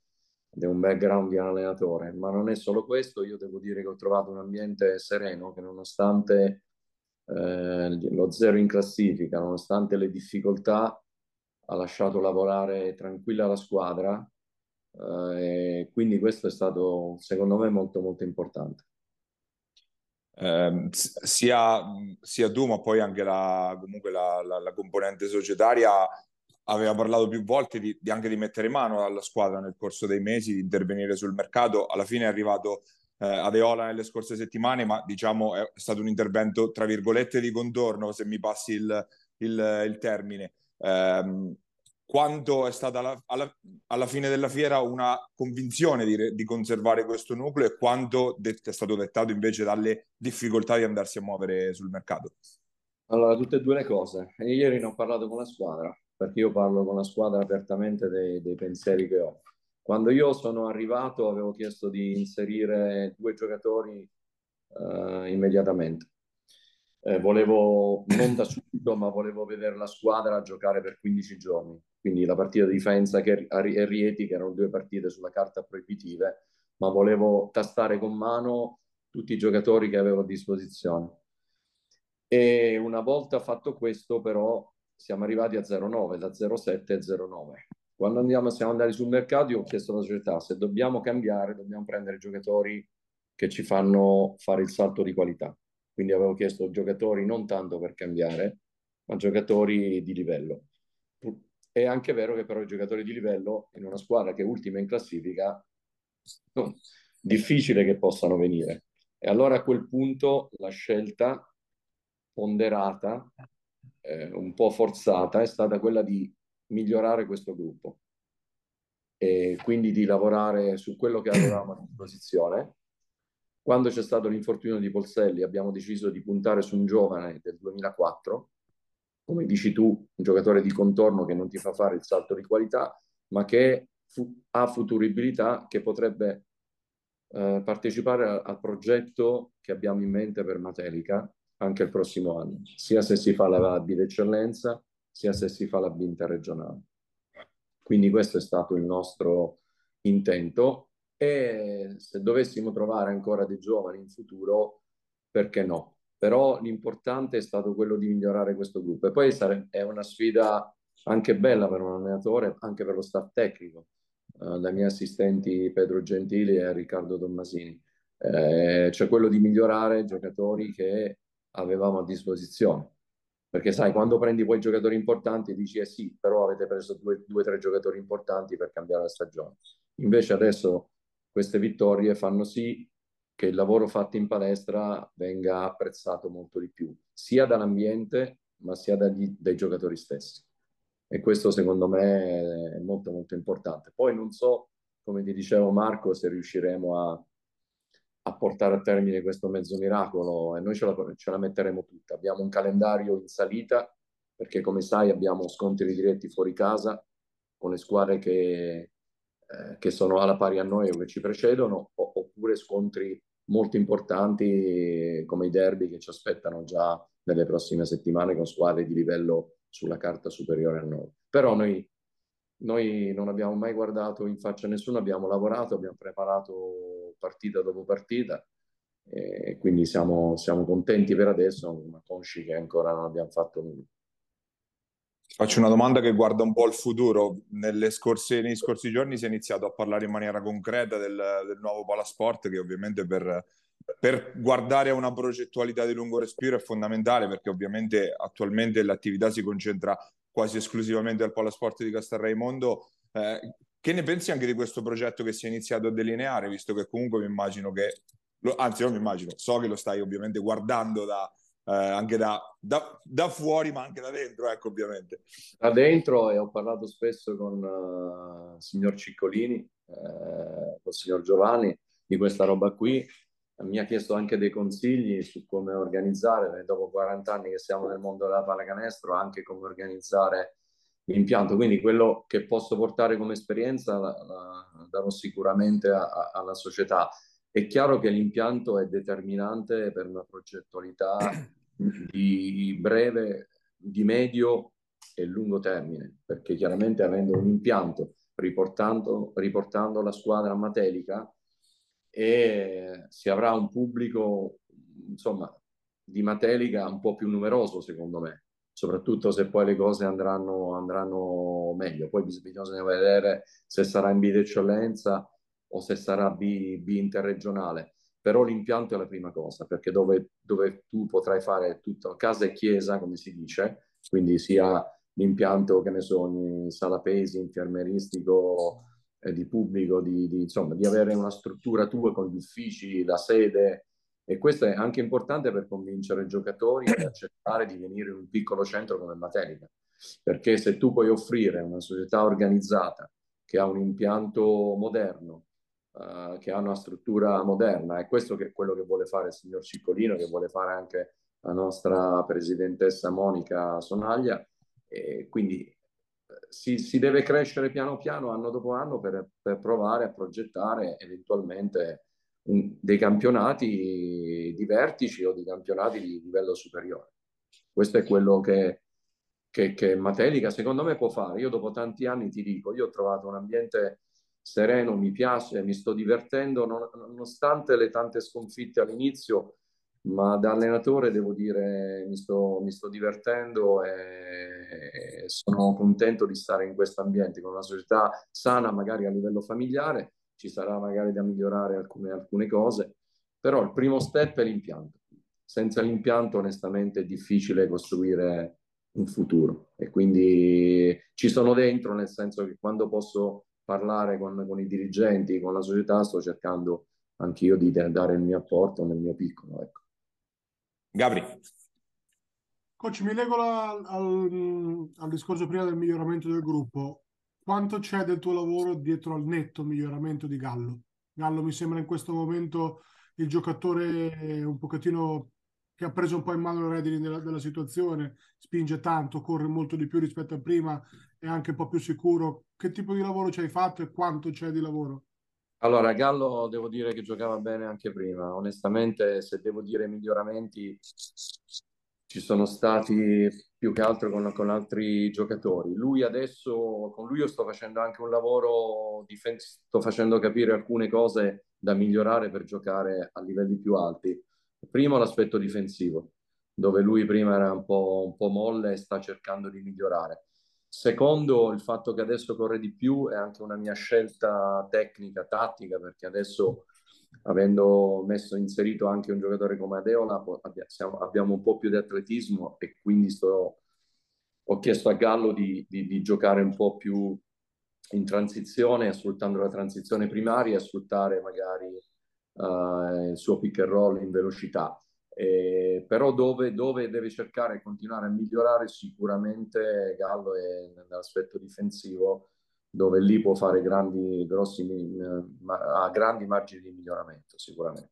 di un background di allenatore, ma non è solo questo, io devo dire che ho trovato un ambiente sereno che nonostante eh, lo zero in classifica, nonostante le difficoltà, ha lasciato lavorare tranquilla la squadra eh, quindi questo è stato secondo me molto molto importante. Eh, sia, sia, tu, ma poi anche la, comunque la, la, la componente societaria aveva parlato più volte di, di, anche di mettere mano alla squadra nel corso dei mesi, di intervenire sul mercato. Alla fine è arrivato eh, Adeola nelle scorse settimane, ma diciamo è stato un intervento tra virgolette di contorno, se mi passi il, il, il termine. Eh, quanto è stata alla, alla, alla, fine della fiera una convinzione di, di, conservare questo nucleo e quanto è stato dettato invece dalle difficoltà di andarsi a muovere sul mercato? Allora, tutte e due le cose. ieri ne ho parlato con la squadra perché io parlo con la squadra apertamente dei, dei pensieri che ho. Quando io sono arrivato avevo chiesto di inserire due giocatori uh, immediatamente. Eh, volevo, non da subito, ma volevo vedere la squadra giocare per 15 giorni. Quindi la partita di Faenza e Rieti, che erano due partite sulla carta proibitive, ma volevo tastare con mano tutti i giocatori che avevo a disposizione. E una volta fatto questo, però, siamo arrivati a 0,9, da 0,7 a 0,9. Quando andiamo, siamo andati sul mercato, io ho chiesto alla società se dobbiamo cambiare, dobbiamo prendere giocatori che ci fanno fare il salto di qualità. Quindi avevo chiesto giocatori non tanto per cambiare, ma giocatori di livello. È anche vero che però i giocatori di livello in una squadra che è ultima in classifica, no, difficile che possano venire. E allora a quel punto la scelta ponderata eh, un po' forzata è stata quella di migliorare questo gruppo e quindi di lavorare su quello che avevamo a disposizione. Quando c'è stato l'infortunio di Polselli abbiamo deciso di puntare su un giovane del 2004, come dici tu, un giocatore di contorno che non ti fa fare il salto di qualità, ma che fu- ha futuribilità, che potrebbe eh, partecipare a- al progetto che abbiamo in mente per Matelica, anche il prossimo anno, sia se si fa la B d'eccellenza, sia se si fa la B interregionale. Quindi questo è stato il nostro intento e se dovessimo trovare ancora dei giovani in futuro, perché no? Però l'importante è stato quello di migliorare questo gruppo e poi è una sfida anche bella per un allenatore, anche per lo staff tecnico, eh, dai miei assistenti Pedro Gentili e Riccardo Tommasini. Eh, cioè quello di migliorare giocatori che avevamo a disposizione. Perché sai, quando prendi poi giocatori importanti dici eh sì, però avete preso due o tre giocatori importanti per cambiare la stagione. Invece adesso queste vittorie fanno sì che il lavoro fatto in palestra venga apprezzato molto di più, sia dall'ambiente ma sia dagli, dai giocatori stessi. E questo secondo me è molto molto importante. Poi non so, come ti dicevo Marco, se riusciremo a, a portare a termine questo mezzo miracolo e noi ce la, ce la metteremo tutta. Abbiamo un calendario in salita perché come sai abbiamo scontri diretti fuori casa con le squadre che, eh, che sono alla pari a noi o che ci precedono oppure scontri molto importanti come i derby che ci aspettano già nelle prossime settimane con squadre di livello sulla carta superiore a noi. Però noi noi non abbiamo mai guardato in faccia a nessuno, abbiamo lavorato, abbiamo preparato partita dopo partita e quindi siamo, siamo contenti per adesso, ma consci che ancora non abbiamo fatto nulla. Faccio una domanda che guarda un po' il futuro. Scorse, negli scorsi giorni si è iniziato a parlare in maniera concreta del, del nuovo Palasport, che ovviamente per per guardare a una progettualità di lungo respiro è fondamentale perché ovviamente attualmente l'attività si concentra quasi esclusivamente al Palasport di Castelraimondo. Eh, che ne pensi anche di questo progetto che si è iniziato a delineare, visto che comunque mi immagino che, anzi non mi immagino, so che lo stai ovviamente guardando da, eh, anche da, da, da, fuori ma anche da dentro, ecco ovviamente. Da dentro e ho parlato spesso con uh, il signor Ciccolini, eh, con il signor Giovanni di questa roba qui, mi ha chiesto anche dei consigli su come organizzare, dopo 40 anni che siamo nel mondo della pallacanestro, anche come organizzare l'impianto. Quindi quello che posso portare come esperienza la, la darò sicuramente a, a, alla società. È chiaro che l'impianto è determinante per una progettualità di breve, di medio e lungo termine, perché chiaramente avendo un impianto, riportando, riportando la squadra matelica, e si avrà un pubblico, insomma, di Matelica un po' più numeroso, secondo me, soprattutto se poi le cose andranno, andranno meglio. Poi bisogna vedere se sarà in B d'eccellenza o se sarà B, B interregionale. Però l'impianto è la prima cosa, perché dove, dove tu potrai fare tutto, casa e chiesa, come si dice, quindi sia l'impianto, che ne so, in sala pesi, infermeristico, eh, di pubblico, di, di, insomma, di avere una struttura tua con gli uffici, la sede. E questo è anche importante per convincere i giocatori ad accettare di venire in un piccolo centro come Materica. Perché se tu puoi offrire una società organizzata che ha un impianto moderno, uh, che ha una struttura moderna, è questo che è quello che vuole fare il signor Ciccolino, che vuole fare anche la nostra presidentessa Monica Sonaglia. E quindi si, si, deve crescere piano piano, anno dopo anno, per, per provare a progettare eventualmente un, dei campionati di vertici o di campionati di livello superiore. Questo è quello che, che, che Matelica secondo me può fare. Io dopo tanti anni ti dico, io ho trovato un ambiente sereno, mi piace, mi sto divertendo, non, nonostante le tante sconfitte all'inizio, ma da allenatore devo dire mi sto, mi sto divertendo e sono contento di stare in questo ambiente con una società sana magari a livello familiare ci sarà magari da migliorare alcune, alcune cose però il primo step è l'impianto. Senza l'impianto onestamente è difficile costruire un futuro. E quindi ci sono dentro nel senso che quando posso parlare con, con i dirigenti con la società sto cercando anch'io di dare il mio apporto nel mio piccolo ecco. Gabri. Coach, mi leggo la, al, al, discorso prima del miglioramento del gruppo. Quanto c'è del tuo lavoro dietro al netto miglioramento di Gallo? Gallo mi sembra in questo momento il giocatore un pochettino che ha preso un po' in mano le redini della, della situazione, spinge tanto, corre molto di più rispetto a prima, è anche un po' più sicuro. Che tipo di lavoro ci hai fatto e quanto c'è di lavoro? Allora, Gallo devo dire che giocava bene anche prima. Onestamente, se devo dire miglioramenti, ci sono stati più che altro con, con altri giocatori. Lui adesso, con lui io sto facendo anche un lavoro difensivo, sto facendo capire alcune cose da migliorare per giocare a livelli più alti. Primo l'aspetto difensivo, dove lui prima era un po', un po' molle e sta cercando di migliorare. Secondo, il fatto che adesso corre di più è anche una mia scelta tecnica, tattica, perché adesso avendo messo inserito anche un giocatore come Adeola abbiamo un po' più di atletismo e quindi sto, ho chiesto a Gallo di, di, di, giocare un po' più in transizione, sfruttando la transizione primaria e sfruttare magari il suo pick and roll in velocità. Eh, però dove, dove, deve cercare di continuare a migliorare sicuramente Gallo è nell'aspetto difensivo dove lì può fare grandi, grossi, ha grandi margini di miglioramento sicuramente.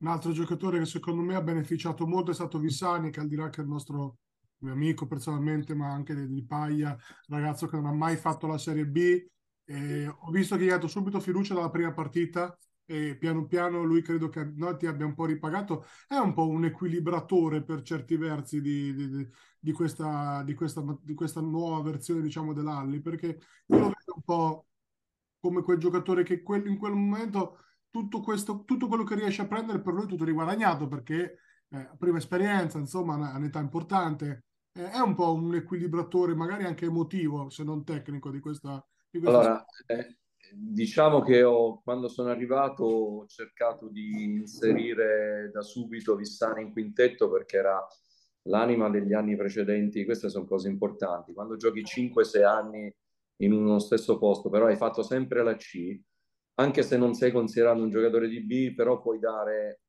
Un altro giocatore che secondo me ha beneficiato molto è stato Vissani, che al di là che è il nostro mio amico personalmente, ma anche di Paglia, ragazzo che non ha mai fatto la Serie B. Eh, ho visto che gli ha dato subito fiducia dalla prima partita, e piano piano lui credo che noi ti abbia un po' ripagato, è un po' un equilibratore per certi versi di, di, di, questa, di, questa, di questa nuova versione diciamo dell'Alli, perché io lo vedo un po' come quel giocatore che in quel momento tutto, questo, tutto quello che riesce a prendere per lui è tutto riguadagnato, perché eh, prima esperienza, insomma, un'età importante, eh, è un po' un equilibratore magari anche emotivo, se non tecnico, di questa... questa allora, eh, diciamo che ho, quando sono arrivato ho cercato di inserire da subito Vissani in quintetto perché era l'anima degli anni precedenti, queste sono cose importanti. Quando giochi 5-6 anni in uno stesso posto, però hai fatto sempre la C, anche se non sei considerato un giocatore di B, però puoi dare,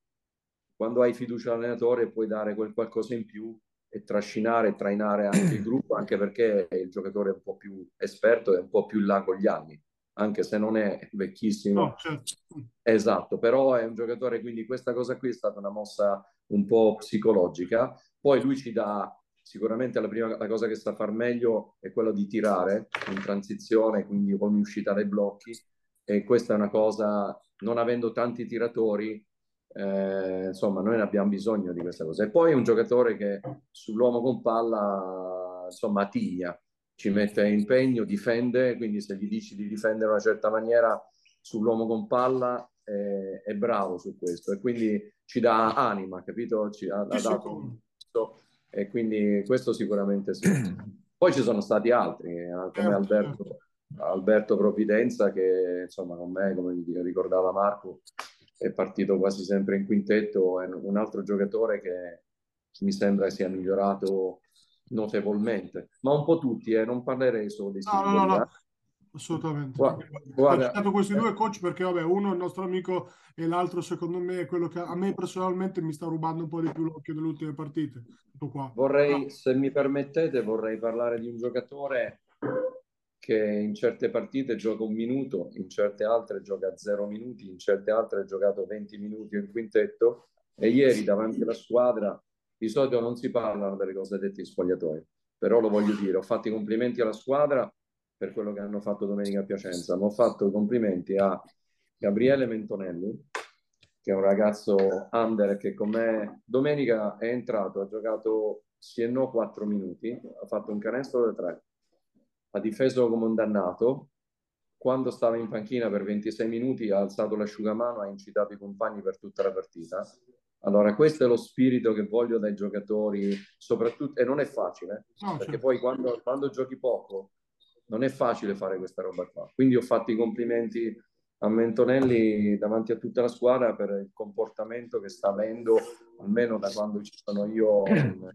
quando hai fiducia all'allenatore, puoi dare quel qualcosa in più e trascinare trainare anche il gruppo, anche perché il giocatore è un po' più esperto e un po' più là con gli anni, anche se non è vecchissimo. No, certo. Esatto, però è un giocatore, quindi questa cosa qui è stata una mossa un po' psicologica. Poi lui ci dà sicuramente la prima la cosa che sta a far meglio è quella di tirare in transizione, quindi con uscita dai blocchi e questa è una cosa, non avendo tanti tiratori, eh, insomma, noi ne abbiamo bisogno di questa cosa. E poi è un giocatore che sull'uomo con palla, insomma, attiglia, ci mette impegno, difende, quindi se gli dici di difendere in una certa maniera sull'uomo con palla è, è bravo su questo e quindi ci dà anima, capito? Ci ha, ha dato un e quindi questo sicuramente sì. Poi ci sono stati altri, eh, come Alberto. Alberto Provvidenza che insomma con me, come ricordava Marco, è partito quasi sempre in quintetto, è un altro giocatore che mi sembra sia migliorato notevolmente, ma un po' tutti, eh, non parlerei solo dei singoli. No, no, no, assolutamente. Guarda, guarda, Ho citato questi due coach perché vabbè, uno è il nostro amico e l'altro secondo me è quello che a me personalmente mi sta rubando un po' di più l'occhio delle ultime partite. Vorrei, ah. se mi permettete, vorrei parlare di un giocatore che in certe partite gioca un minuto, in certe altre gioca zero minuti, in certe altre ha giocato 20 minuti in quintetto e ieri davanti alla squadra di solito non si parlano delle cose dette in spogliatoio, però lo voglio dire, ho fatto i complimenti alla squadra per quello che hanno fatto domenica a Piacenza, ma ho fatto i complimenti a Gabriele Mentonelli, che è un ragazzo under che con me domenica è entrato, ha giocato sì e no 4 minuti, ha fatto un canestro da 3 ha difeso come un dannato. Quando stava in panchina per 26 minuti ha alzato l'asciugamano, ha incitato i compagni per tutta la partita. Allora, questo è lo spirito che voglio dai giocatori, soprattutto, e non è facile, no, perché certo. poi quando, quando giochi poco non è facile fare questa roba qua. Quindi ho fatto i complimenti a Mentonelli davanti a tutta la squadra per il comportamento che sta avendo, almeno da quando ci sono io in,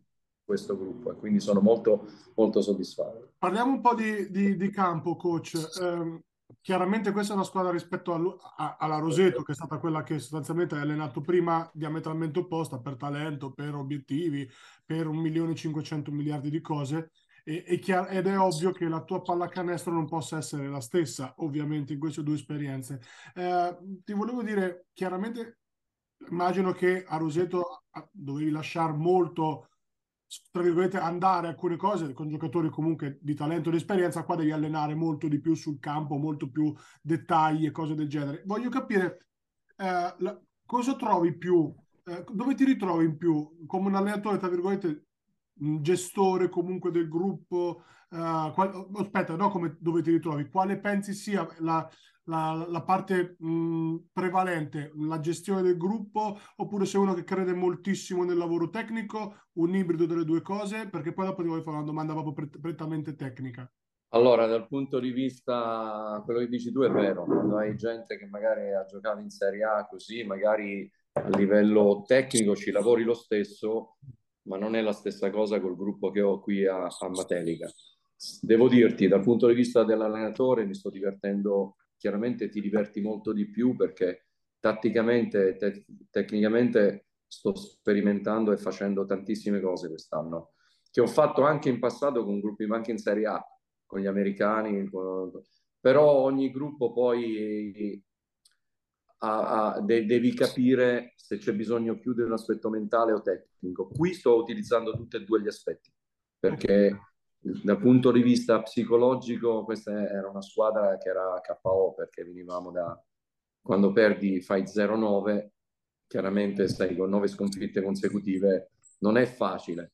questo gruppo e quindi sono molto, molto soddisfatto. Parliamo un po' di, di, di campo, coach. Eh, chiaramente questa è una squadra rispetto a, a, alla Roseto, che è stata quella che sostanzialmente ha allenato prima diametralmente opposta per talento, per obiettivi, per un milione e 500 miliardi di cose. E, e chiar- ed è ovvio che la tua pallacanestro non possa essere la stessa, ovviamente, in queste due esperienze. Eh, ti volevo dire, chiaramente, immagino che a Roseto dovevi lasciare molto tra virgolette, andare alcune cose con giocatori comunque di talento e di esperienza, qua devi allenare molto di più sul campo, molto più dettagli e cose del genere. Voglio capire eh, la, cosa trovi più, eh, dove ti ritrovi in più come un allenatore, tra virgolette, gestore comunque del gruppo. Uh, qual, aspetta, no, come dove ti ritrovi? Quale pensi sia la, la, la parte mh, prevalente, la gestione del gruppo, oppure sei uno che crede moltissimo nel lavoro tecnico, un ibrido delle due cose? Perché poi dopo ti voglio fare una domanda proprio prettamente tecnica. Allora, dal punto di vista, quello che dici tu è vero, quando hai gente che magari ha giocato in Serie A così, magari a livello tecnico ci lavori lo stesso, ma non è la stessa cosa col gruppo che ho qui a, a Matelica. Devo dirti, dal punto di vista dell'allenatore mi sto divertendo chiaramente ti diverti molto di più perché tatticamente, te- tecnicamente sto sperimentando e facendo tantissime cose quest'anno, che ho fatto anche in passato con gruppi anche in Serie A, con gli americani, con... però ogni gruppo poi ha, ha, de- devi capire se c'è bisogno più di un aspetto mentale o tecnico. Qui sto utilizzando tutti e due gli aspetti, perché dal punto di vista psicologico, questa era una squadra che era KO perché venivamo da quando perdi fai 0-9, chiaramente stai con nove sconfitte consecutive, non è facile.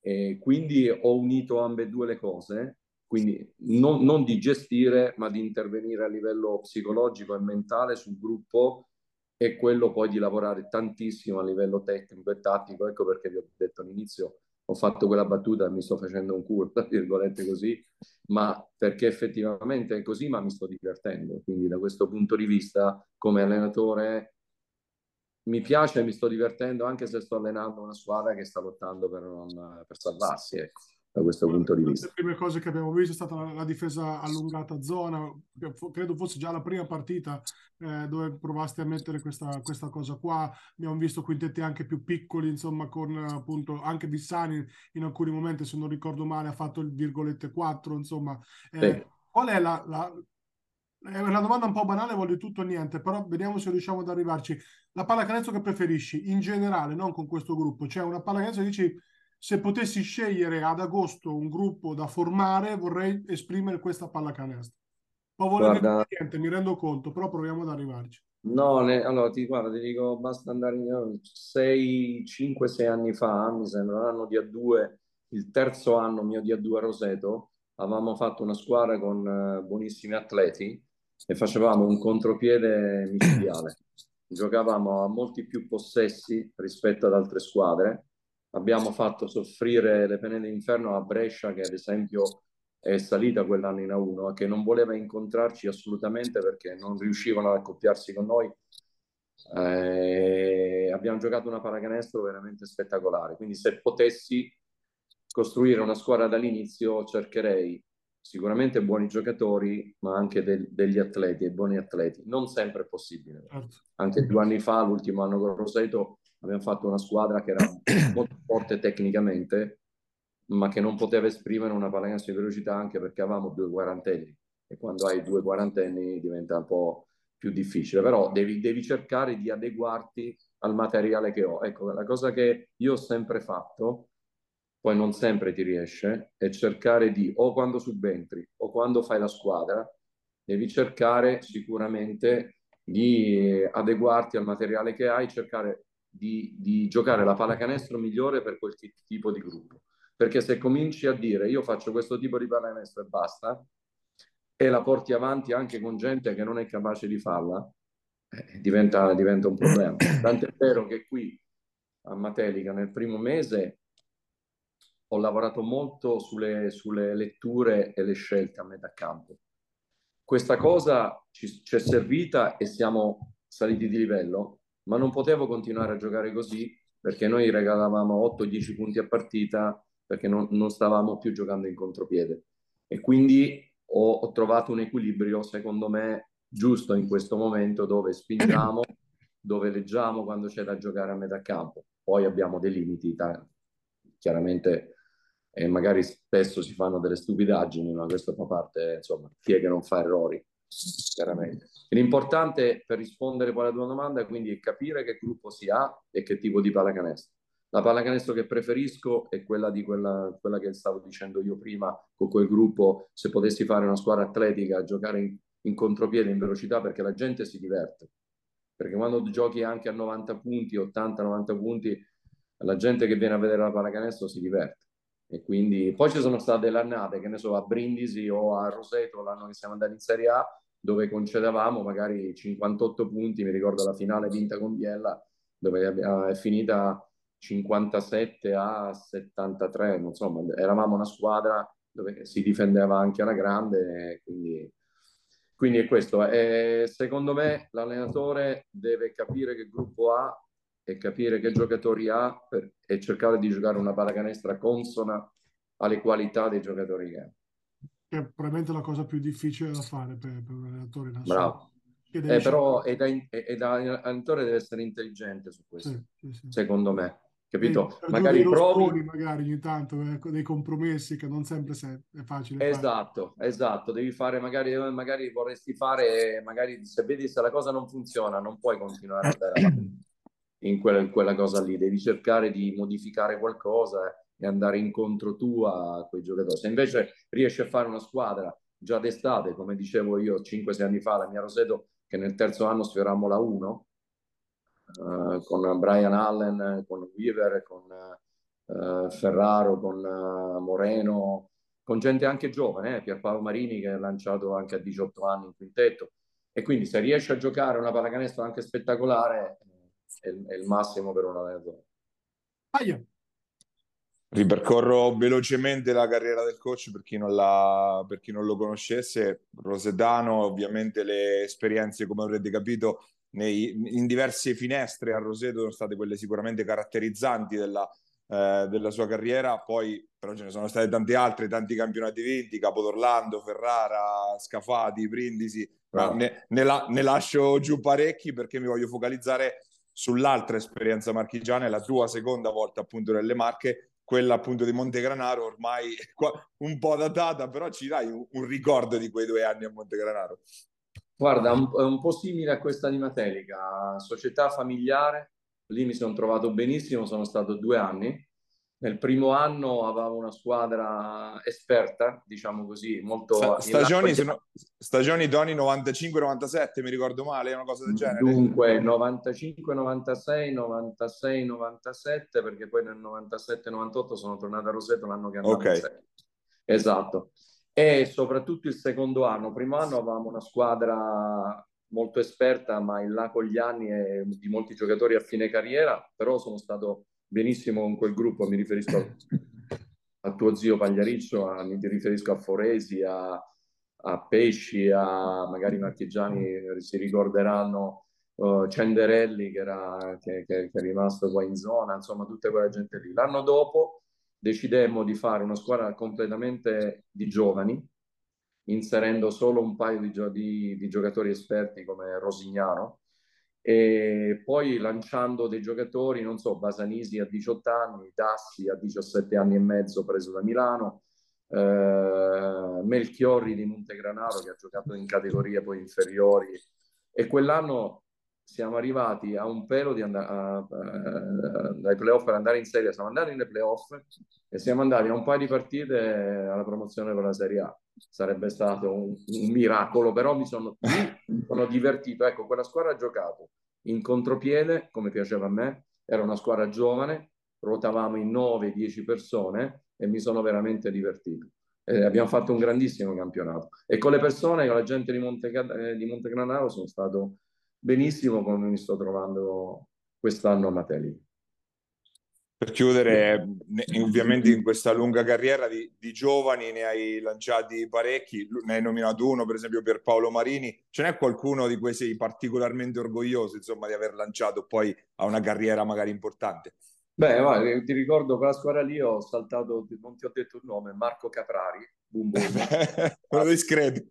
E quindi ho unito ambedue le cose, quindi non, non di gestire, ma di intervenire a livello psicologico e mentale sul gruppo e quello poi di lavorare tantissimo a livello tecnico e tattico. Ecco perché vi ho detto all'inizio ho fatto quella battuta, mi sto facendo un culo, tra virgolette così, ma perché effettivamente è così, ma mi sto divertendo. Quindi da questo punto di vista, come allenatore, mi piace e mi sto divertendo anche se sto allenando una squadra che sta lottando per, non, per salvarsi. Ecco da questo punto di vista. Le prime cose che abbiamo visto è stata la, la difesa allungata a zona, credo fosse già la prima partita eh, dove provaste a mettere questa, questa, cosa qua. Abbiamo visto quintetti anche più piccoli, insomma, con appunto anche Vissani in alcuni momenti, se non ricordo male, ha fatto il virgolette 4, insomma. Eh, sì. Qual è la, la è una domanda un po' banale, voglio tutto o niente, però vediamo se riusciamo ad arrivarci. La pallacanestro che preferisci in generale, non con questo gruppo, cioè una pallacanestro che dici se potessi scegliere ad agosto un gruppo da formare, vorrei esprimere questa pallacanestro. Volevo guarda... niente, mi rendo conto, però proviamo ad arrivarci. No, ne, allora ti, guarda, ti dico, basta andare in 6, 5, 6 anni fa, mi sembra, l'anno di A2, il terzo anno mio di A2 a Roseto, avevamo fatto una squadra con uh, buonissimi atleti e facevamo un contropiede micidiale. Giocavamo a molti più possessi rispetto ad altre squadre abbiamo fatto soffrire le pene d'inferno a Brescia, che ad esempio è salita quell'anno in A1, che non voleva incontrarci assolutamente perché non riuscivano ad accoppiarsi con noi. Eh, abbiamo giocato una paracanestro veramente spettacolare. Quindi, se potessi costruire una squadra dall'inizio, cercherei sicuramente buoni giocatori, ma anche del, degli atleti e buoni atleti. Non sempre è possibile. Certo. Anche due anni fa, l'ultimo anno con Roseto, abbiamo fatto una squadra che era molto forte tecnicamente, ma che non poteva esprimere una pallacanestro di velocità anche perché avevamo due quarantenni e quando hai due quarantenni diventa un po' più difficile, però devi, devi cercare di adeguarti al materiale che ho. Ecco, la cosa che io ho sempre fatto, poi non sempre ti riesce, è cercare di, o quando subentri o quando fai la squadra, devi cercare sicuramente di adeguarti al materiale che hai, cercare di, di giocare la pallacanestro migliore per quel tipo di gruppo. Perché se cominci a dire io faccio questo tipo di pallacanestro e basta, e la porti avanti anche con gente che non è capace di farla, eh, diventa, diventa un problema. Tant'è vero che qui a Matelica nel primo mese ho lavorato molto sulle, sulle, letture e le scelte a metà campo. Questa cosa ci, ci, è servita e siamo saliti di livello ma non potevo continuare a giocare così perché noi regalavamo 8-10 punti a partita perché non, non, stavamo più giocando in contropiede. E quindi ho, ho, trovato un equilibrio, secondo me, giusto in questo momento dove spingiamo, dove leggiamo quando c'è da giocare a metà campo. Poi abbiamo dei limiti, chiaramente, e magari spesso si fanno delle stupidaggini, ma questo fa parte, insomma, chi è che non fa errori? Chiaramente. L'importante per rispondere poi alla tua domanda quindi è capire che gruppo si ha e che tipo di pallacanestro. La pallacanestro che preferisco è quella di quella, quella che stavo dicendo io prima con quel gruppo, se potessi fare una squadra atletica, giocare in, in contropiede, in velocità, perché la gente si diverte. Perché quando giochi anche a 90 punti, 80-90 punti, la gente che viene a vedere la pallacanestro si diverte. E quindi poi ci sono state le annate, che ne so, a Brindisi o a Roseto, l'anno che siamo andati in Serie A, dove concedevamo magari 58 punti, mi ricordo la finale vinta con Biella, dove è finita 57 a 73, insomma, eravamo una squadra dove si difendeva anche alla grande, quindi, quindi è questo. E secondo me l'allenatore deve capire che gruppo ha e capire che giocatori ha per, e cercare di giocare una pallacanestra consona alle qualità dei giocatori che ha. Che è probabilmente la cosa più difficile da fare per, per un allenatore. Bravo. Eh, però è da, è da, deve essere intelligente su questo, sì, sì, sì. secondo me. Capito? E, magari provi... magari ogni tanto, eh, dei compromessi che non sempre è facile. Esatto, fare. esatto. Devi fare magari, magari vorresti fare, magari se vedi se la cosa non funziona, non puoi continuare a andare avanti in quella, in quella cosa lì, devi cercare di modificare qualcosa e andare incontro tu a quei giocatori. Se invece riesci a fare una squadra già d'estate, come dicevo io 5-6 anni fa, la mia Roseto, che nel terzo anno sfiorammo la 1, Uh, con Brian Allen, con Weaver, con uh, Ferraro, con uh, Moreno, con gente anche giovane, eh? Pierpaolo Marini che ha lanciato anche a 18 anni in quintetto. E quindi se riesci a giocare una pallacanestro anche spettacolare, è il, è il massimo per un allenatore. Aia. Ripercorro velocemente la carriera del coach per chi non, la, per chi non lo conoscesse. Rosedano, ovviamente le esperienze, come avrete capito, nei, in diverse finestre a Roseto sono state quelle sicuramente caratterizzanti della, eh, della sua carriera. Poi, però, ce ne sono state tante altre, tanti campionati vinti: Capodorlando, Ferrara, Scafati, Brindisi. Ah. Ne, ne, la, ne lascio giù parecchi perché mi voglio focalizzare sull'altra esperienza marchigiana, la tua seconda volta appunto nelle Marche, quella appunto di Montegranaro, ormai un po' datata, però ci dai un, un ricordo di quei due anni a Montegranaro. Guarda, è un po' simile a questa animatelica, società familiare, lì mi sono trovato benissimo, sono stato due anni, nel primo anno avevo una squadra esperta, diciamo così, molto... Stagioni, sono, stagioni Doni 95-97, mi ricordo male, una cosa del genere? Dunque 95-96, 96-97, perché poi nel 97-98 sono tornato a Roseto l'anno che andavo okay. Esatto. E soprattutto il secondo anno. Primo anno avevamo una squadra molto esperta, ma in là con gli anni e di molti giocatori a fine carriera, però sono stato benissimo con quel gruppo, mi riferisco a tuo zio Pagliariccio, a, mi riferisco a Foresi, a, a Pesci, a magari i marchigiani si ricorderanno uh, Cenderelli che, era, che, che, che, è rimasto qua in zona, insomma tutta quella gente lì. L'anno dopo decidemmo di fare una squadra completamente di giovani, inserendo solo un paio di, di, di giocatori esperti come Rosignano, e poi lanciando dei giocatori, non so, Basanisi a 18 anni, Dassi a 17 anni e mezzo preso da Milano, eh, Melchiorri di Montegranaro che ha giocato in categorie poi inferiori. E quell'anno siamo arrivati a un pelo di andare dai playoff per andare in serie, siamo andati nei playoff e siamo andati a un paio di partite alla promozione per la Serie A. Sarebbe stato un, un miracolo, però mi sono, mi sono divertito. Ecco, quella squadra ha giocato in contropiede, come piaceva a me, era una squadra giovane, ruotavamo in 9-10 persone e mi sono veramente divertito. Eh, abbiamo fatto un grandissimo campionato e con le persone, con la gente di, Monte, eh, di Montegranaro sono stato benissimo come mi sto trovando quest'anno a Matelica. Per chiudere, ovviamente in questa lunga carriera di, di, giovani ne hai lanciati parecchi, ne hai nominato uno per esempio per Paolo Marini, ce n'è qualcuno di cui sei particolarmente orgoglioso insomma di aver lanciato poi a una carriera magari importante? Beh, va, ti ricordo quella squadra lì ho saltato, non ti ho detto il nome, Marco Caprari, boom boom. Quello discreto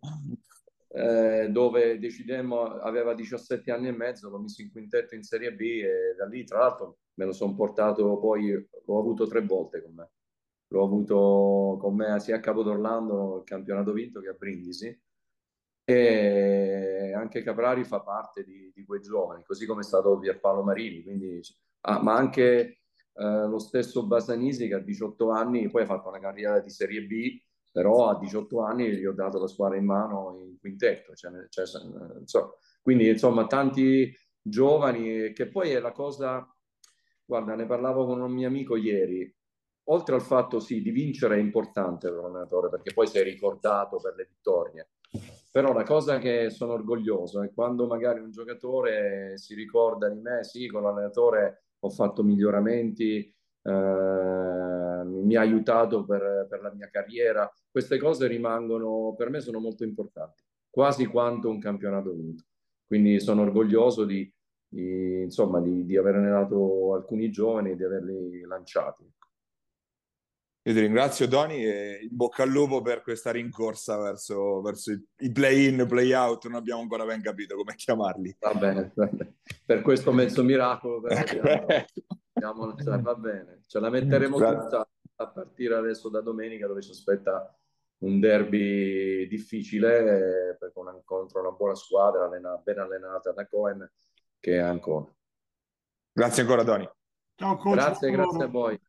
eh, dove decidemmo, aveva 17 anni e mezzo, l'ho messo in quintetto in Serie B e da lì tra l'altro me lo sono portato poi, l'ho avuto tre volte con me. L'ho avuto con me sia a Capodorlando, il campionato vinto, che a Brindisi. E anche Caprari fa parte di, di quei giovani, così come è stato Pierpaolo Marini, quindi, ah, ma anche eh, lo stesso Basanisi che a 18 anni poi ha fatto una carriera di Serie B però a 18 anni gli ho dato la squadra in mano in quintetto, cioè, cioè, insomma, quindi insomma tanti giovani che poi è la cosa, guarda ne parlavo con un mio amico ieri, oltre al fatto sì di vincere è importante per l'allenatore perché poi sei ricordato per le vittorie, però la cosa che sono orgoglioso è quando magari un giocatore si ricorda di me, sì con l'allenatore ho fatto miglioramenti, eh, mi ha aiutato per, per, la mia carriera. Queste cose rimangono, per me sono molto importanti, quasi quanto un campionato vinto. Quindi sono orgoglioso di, di insomma, di, di aver allenato alcuni giovani e di averli lanciati. Io ti ringrazio Doni e in bocca al lupo per questa rincorsa verso, verso i play-in, play-out, non abbiamo ancora ben capito come chiamarli. Va bene, per questo mezzo miracolo. Per Andiamo, cioè, va bene, ce la metteremo tutta a partire adesso da domenica dove ci aspetta un derby difficile eh, una, contro una buona squadra allena, ben allenata da Cohen che è ancora. Grazie ancora Tony. Ciao coach. Grazie, grazie a voi.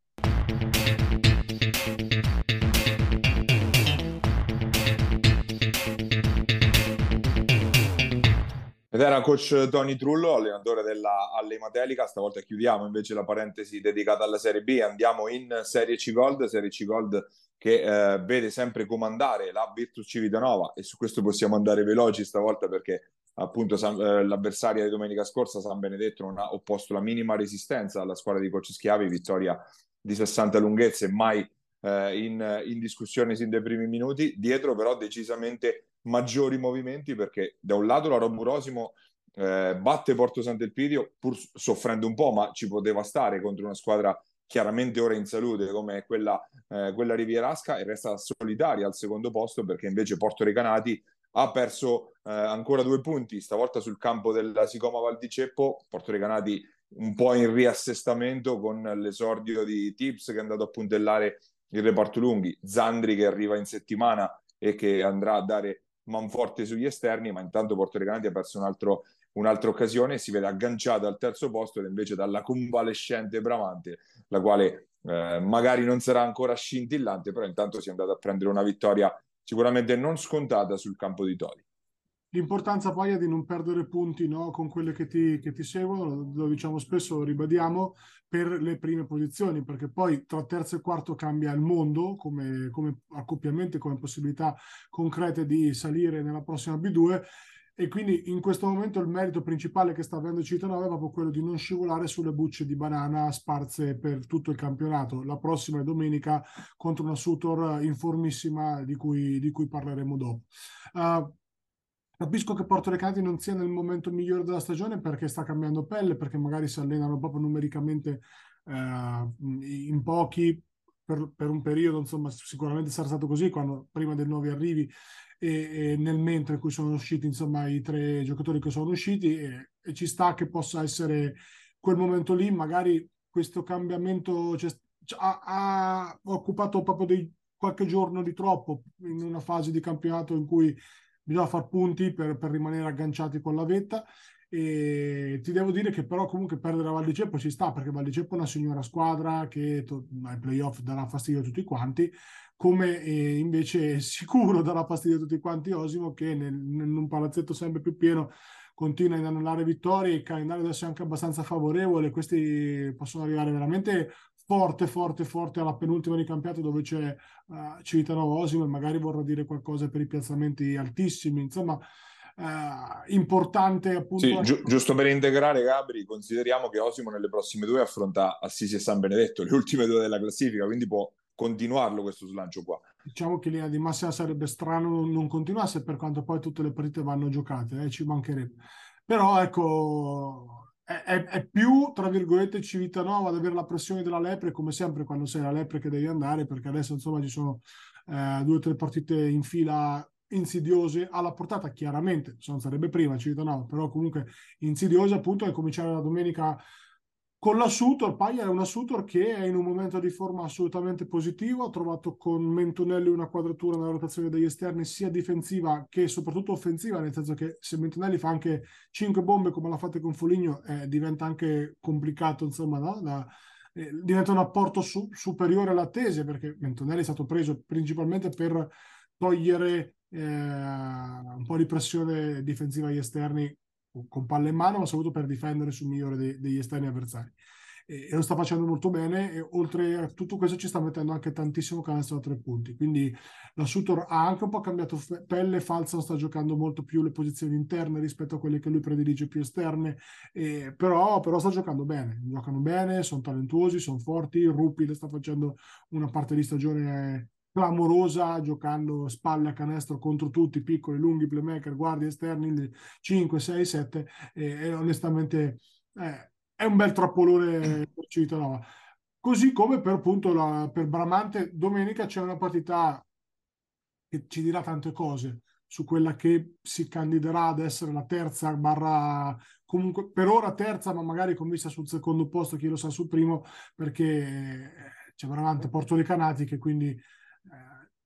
Ed era coach Tony Trullo, allenatore della Allema Telica. Stavolta chiudiamo invece la parentesi dedicata alla Serie B. Andiamo in Serie C Gold, Serie C Gold che eh, vede sempre comandare la Virtus Civitanova e su questo possiamo andare veloci stavolta perché appunto eh, l'avversaria di domenica scorsa, San Benedetto, non ha opposto la minima resistenza alla squadra di Coach Schiavi, vittoria di 60 lunghezze, mai eh, in, in discussione sin dai primi minuti. Dietro però decisamente maggiori movimenti perché da un lato la Roburosimo eh, batte Porto Sant'Elpidio pur soffrendo un po', ma ci poteva stare contro una squadra chiaramente ora in salute come quella, eh, quella Rivierasca e resta solitaria al secondo posto perché invece Porto Recanati ha perso eh, ancora due punti, stavolta sul campo della Sicoma Val di Ceppo, Porto Recanati un po' in riassestamento con l'esordio di Tips che è andato a puntellare il reparto lunghi, Zandri che arriva in settimana e che andrà a dare manforte sugli esterni, ma intanto Porto Recanati ha perso un altro, un'altra occasione e si vede agganciato al terzo posto invece dalla convalescente Bramante, la quale eh, magari non sarà ancora scintillante, però intanto si è andato a prendere una vittoria sicuramente non scontata sul campo di Todi. L'importanza poi è di non perdere punti no, con quelle che ti, che ti seguono, lo, diciamo spesso, lo ribadiamo, per le prime posizioni, perché poi tra terzo e quarto cambia il mondo come, come accoppiamento, come possibilità concrete di salire nella prossima B2 e quindi in questo momento il merito principale che sta avendo Cittadella è proprio quello di non scivolare sulle bucce di banana sparse per tutto il campionato. La prossima è domenica contro una Sutor informissima di cui, di cui parleremo dopo. Uh, Capisco che Porto Recati non sia nel momento migliore della stagione perché sta cambiando pelle, perché magari si allenano proprio numericamente eh, in pochi per, per, un periodo, insomma, sicuramente sarà stato così quando, prima dei nuovi arrivi e, e, nel mentre in cui sono usciti insomma i tre giocatori che sono usciti e, e ci sta che possa essere quel momento lì, magari questo cambiamento cioè, ha, ha occupato proprio dei, qualche giorno di troppo in una fase di campionato in cui bisogna far punti per, per, rimanere agganciati con la vetta. E ti devo dire che però comunque perdere a Val di Ceppo ci sta perché Val di Ceppo è una signora squadra che to- ai playoff darà fastidio a tutti quanti come eh, invece sicuro darà fastidio a tutti quanti Osimo che nel, in un palazzetto sempre più pieno continua a inanellare vittorie, il calendario adesso è anche abbastanza favorevole, questi possono arrivare veramente forte, forte, forte alla penultima di campionato dove c'è uh, Civitanova Osimo e magari vorrà dire qualcosa per i piazzamenti altissimi, insomma uh, importante appunto. Sì, gi- giusto per integrare Gabri, consideriamo che Osimo nelle prossime due affronta Assisi e San Benedetto, le ultime due della classifica, quindi può continuarlo questo slancio qua. Diciamo che linea di massima sarebbe strano non continuasse per quanto poi tutte le partite vanno giocate, eh, ci mancherebbe. Però ecco, è, è, più, tra virgolette, Civitanova ad avere la pressione della Lepre, come sempre quando sei la Lepre che devi andare, perché adesso insomma ci sono eh, due o tre partite in fila insidiose alla portata, chiaramente, se non sarebbe prima Civitanova, però comunque insidiose appunto e cominciare la domenica con la Sutor, Paglia è una Sutor che è in un momento di forma assolutamente positivo, ha trovato con Mentonelli una quadratura nella rotazione degli esterni sia difensiva che soprattutto offensiva, nel senso che se Mentonelli fa anche 5 bombe come l'ha fatta con Foligno eh, diventa anche complicato, insomma, no? da, eh, diventa un apporto su, superiore all'attese perché Mentonelli è stato preso principalmente per togliere eh, un po' di pressione difensiva agli esterni con palle in mano, ma soprattutto per difendere sul migliore dei, degli esterni avversari. E, e, lo sta facendo molto bene e oltre a tutto questo ci sta mettendo anche tantissimo canestro a tre punti. Quindi la Sutor ha anche un po' cambiato pelle, Falsa sta giocando molto più le posizioni interne rispetto a quelle che lui predilige più esterne, e, però, però sta giocando bene, giocano bene, sono talentuosi, sono forti, Ruppi le sta facendo una parte di stagione clamorosa giocando spalle a canestro contro tutti, piccoli, lunghi, playmaker, guardie esterni, 5, 6, 7 e, e onestamente eh, è un bel trappolone per Civitanova. Così come per appunto la, per Bramante domenica c'è una partita che ci dirà tante cose su quella che si candiderà ad essere la terza barra comunque per ora terza ma magari con vista sul secondo posto chi lo sa sul primo perché c'è Bramante Porto Recanati che quindi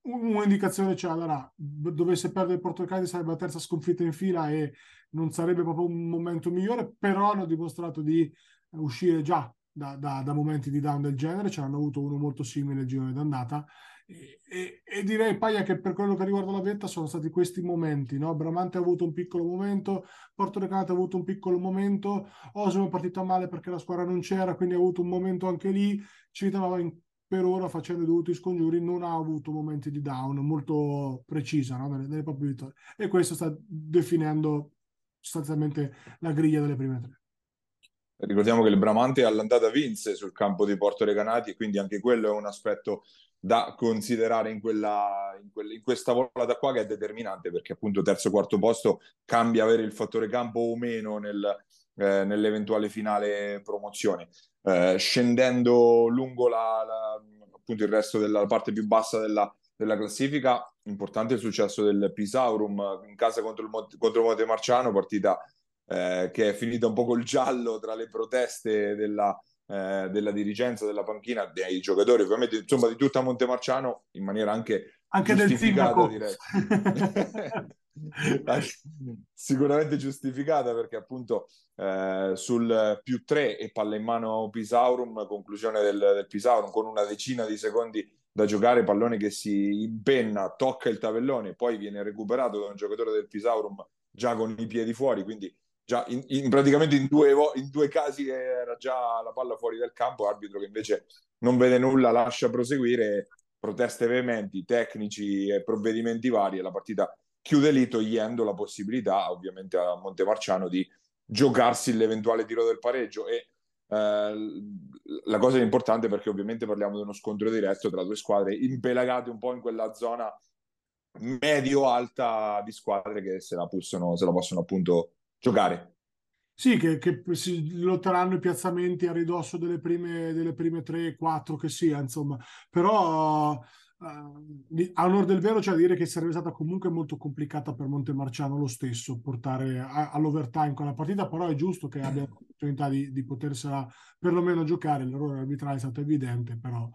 un'indicazione ce la darà. Dovesse perdere il Portogallo sarebbe la terza sconfitta in fila e non sarebbe proprio un momento migliore, però hanno dimostrato di uscire già da, da, da momenti di down del genere, ce l'hanno avuto uno molto simile il girone d'andata e, e, e, direi Paia che per quello che riguarda la vetta sono stati questi momenti, no? Bramante ha avuto un piccolo momento, Porto Recante ha avuto un piccolo momento, Osimo è partito male perché la squadra non c'era, quindi ha avuto un momento anche lì, Civitanova in per ora facendo i dovuti scongiuri non ha avuto momenti di down molto precisa no? nelle, nelle proprie vittorie e questo sta definendo sostanzialmente la griglia delle prime tre. Ricordiamo che il Bramante all'andata vinse sul campo di Porto Recanati quindi anche quello è un aspetto da considerare in, quella, in, quella, in questa volata qua che è determinante perché appunto terzo quarto posto cambia avere il fattore campo o meno nel, eh, nell'eventuale finale promozione. Eh, scendendo lungo la, la, appunto il resto della parte più bassa della, della classifica, importante il successo del Pisaurum in casa contro il, contro il Monte Marciano, partita eh, che è finita un po' col giallo tra le proteste della, eh, della dirigenza della panchina, dei giocatori, ovviamente insomma di tutta Montemarciano in maniera anche, anche giustificata, direi. Sicuramente giustificata perché appunto eh, sul più 3 e palla in mano Pisaurum, conclusione del, del Pisaurum con una decina di secondi da giocare, pallone che si impenna, tocca il tabellone, poi viene recuperato da un giocatore del Pisaurum già con i piedi fuori, quindi già in, in, praticamente in due, in due casi era già la palla fuori dal campo, arbitro che invece non vede nulla, lascia proseguire, proteste veementi, tecnici e provvedimenti vari e la partita chiude lì togliendo la possibilità ovviamente a Montemarciano di giocarsi l'eventuale tiro del pareggio e eh, la cosa importante perché ovviamente parliamo di uno scontro diretto tra due squadre impelagate un po' in quella zona medio-alta di squadre che se la, possono, se la possono appunto giocare. Sì, che, che, si lotteranno i piazzamenti a ridosso delle prime, delle prime 3-4 che sia, insomma. Però uh, a onore del vero c'è da dire che sarebbe stata comunque molto complicata per Montemarciano lo stesso portare a, all'overtime quella partita, però è giusto che abbia l'opportunità di, di potersela perlomeno giocare. L'errore arbitrale è stato evidente, però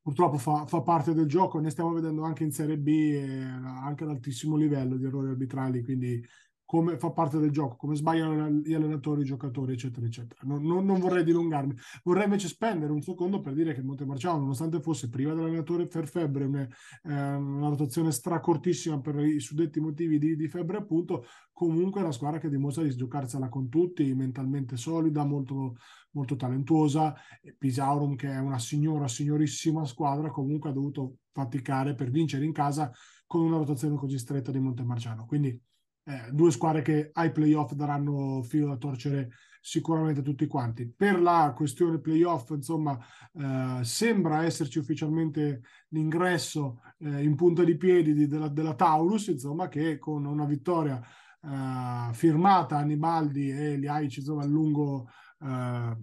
purtroppo fa, fa, parte del gioco. Ne stiamo vedendo anche in Serie B, eh, anche ad altissimo livello di errori arbitrali, quindi come fa parte del gioco, come sbagliano gli allenatori, i giocatori, eccetera, eccetera. Non, non, non, vorrei dilungarmi. Vorrei invece spendere un secondo per dire che Montemarciano, nonostante fosse priva dell'allenatore per febbre, una, eh, una rotazione stracortissima per i suddetti motivi di, di, febbre, appunto, comunque è una squadra che dimostra di giocarsela con tutti, mentalmente solida, molto, molto talentuosa. Pisaurum, che è una signora, signorissima squadra, comunque ha dovuto faticare per vincere in casa con una rotazione così stretta di Montemarciano. Quindi eh, due squadre che ai playoff daranno filo da torcere sicuramente tutti quanti. Per la questione playoff, insomma, eh, sembra esserci ufficialmente l'ingresso eh, in punta di piedi di, della, della, Taurus, insomma, che con una vittoria eh, firmata Annibaldi e Liaic, insomma, il lungo eh,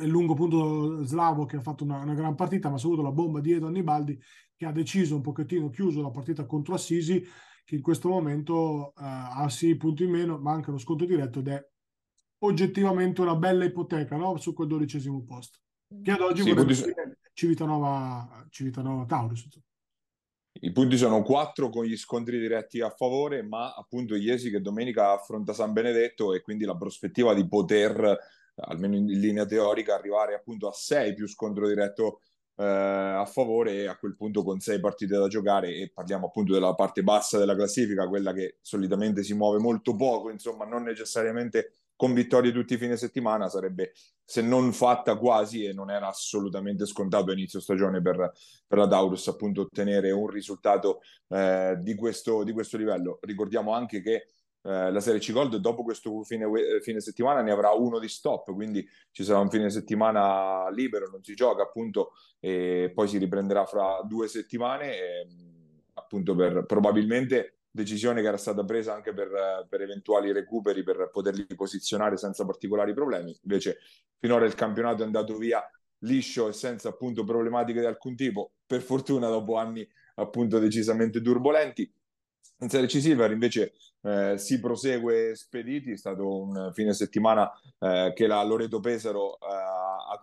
il lungo punto slavo che ha fatto una, una, gran partita, ma soprattutto la bomba di Edo Annibaldi che ha deciso un pochettino chiuso la partita contro Assisi che in questo momento uh, ha sì punti in meno, ma anche lo sconto diretto ed è oggettivamente una bella ipoteca no? su quel dodicesimo posto. Che ad oggi sì, vorrebbe dire Civitanova, Civitanova Taurus. I punti sono quattro con gli scontri diretti a favore, ma appunto Iesi che domenica affronta San Benedetto e quindi la prospettiva di poter, almeno in linea teorica, arrivare appunto a sei più scontro diretto eh, a favore e a quel punto con sei partite da giocare e parliamo appunto della parte bassa della classifica, quella che solitamente si muove molto poco, insomma non necessariamente con vittorie tutti i fine settimana, sarebbe se non fatta quasi e non era assolutamente scontato a inizio stagione per, per la Taurus appunto ottenere un risultato eh, di, questo, di questo livello. Ricordiamo anche che eh, la Serie C Gold dopo questo fine, fine, settimana ne avrà uno di stop, quindi ci sarà un fine settimana libero, non si gioca appunto e poi si riprenderà fra due settimane e, appunto per probabilmente decisione che era stata presa anche per, per, eventuali recuperi per poterli posizionare senza particolari problemi. Invece finora il campionato è andato via liscio e senza appunto problematiche di alcun tipo, per fortuna dopo anni appunto decisamente turbolenti. In Serie C Silver invece eh, si prosegue spediti, è stato un fine settimana eh, che la Pesaro, eh, ha,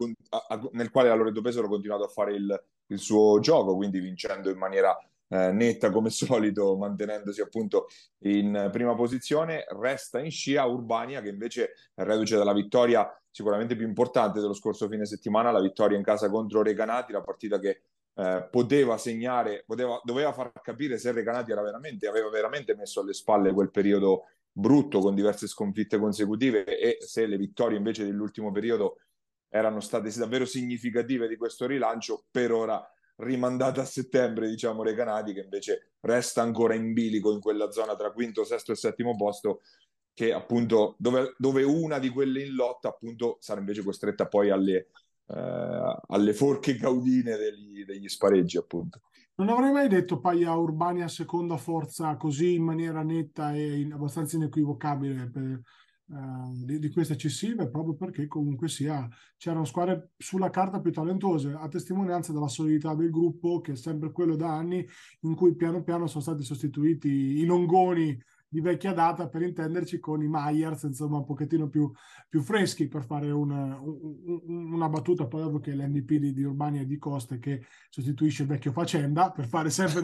ha, nel quale la Loreto Pesaro ha continuato a fare il, il suo gioco, quindi vincendo in maniera eh, netta come solito, mantenendosi appunto in prima posizione. Resta in scia Urbania che invece reduce dalla vittoria sicuramente più importante dello scorso fine settimana, la vittoria in casa contro Recanati, la partita che eh, poteva segnare, poteva, doveva far capire se Recanati era veramente, aveva veramente messo alle spalle quel periodo brutto con diverse sconfitte consecutive e se le vittorie invece dell'ultimo periodo erano state davvero significative di questo rilancio, per ora rimandata a settembre, diciamo, Recanati che invece resta ancora in bilico in quella zona tra quinto, sesto e settimo posto che appunto dove, dove, una di quelle in lotta appunto sarà invece costretta poi alle, eh, alle forche caudine degli, degli, spareggi appunto. Non avrei mai detto Paia Urbania seconda forza così in maniera netta e in, abbastanza inequivocabile per, uh, di, di, queste eccessive proprio perché comunque sia c'erano squadre sulla carta più talentuose a testimonianza della solidità del gruppo che è sempre quello da anni in cui piano piano sono stati sostituiti i longoni di vecchia data per intenderci con i Myers insomma un pochettino più, più freschi per fare una, una battuta poi dopo che l'MVP di, di Urbani e di Coste che sostituisce il vecchio Facenda per fare sempre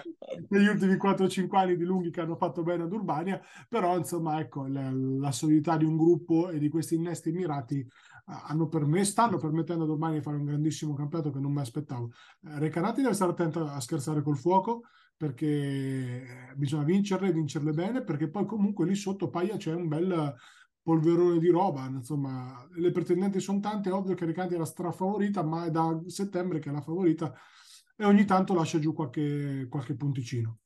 negli ultimi 4-5 anni di lunghi che hanno fatto bene ad Urbania però insomma ecco la, la solidità di un gruppo e di questi innesti mirati hanno permesso, stanno permettendo ad Urbani di fare un grandissimo campionato che non mi aspettavo. Eh, Recanati deve stare attento a scherzare col fuoco perché bisogna vincerle, vincerle bene, perché poi comunque lì sotto Paia c'è un bel polverone di roba, insomma, le pretendenti sono tante, è ovvio che Recanati è la strafavorita, ma è da settembre che è la favorita e ogni tanto lascia giù qualche, qualche punticino.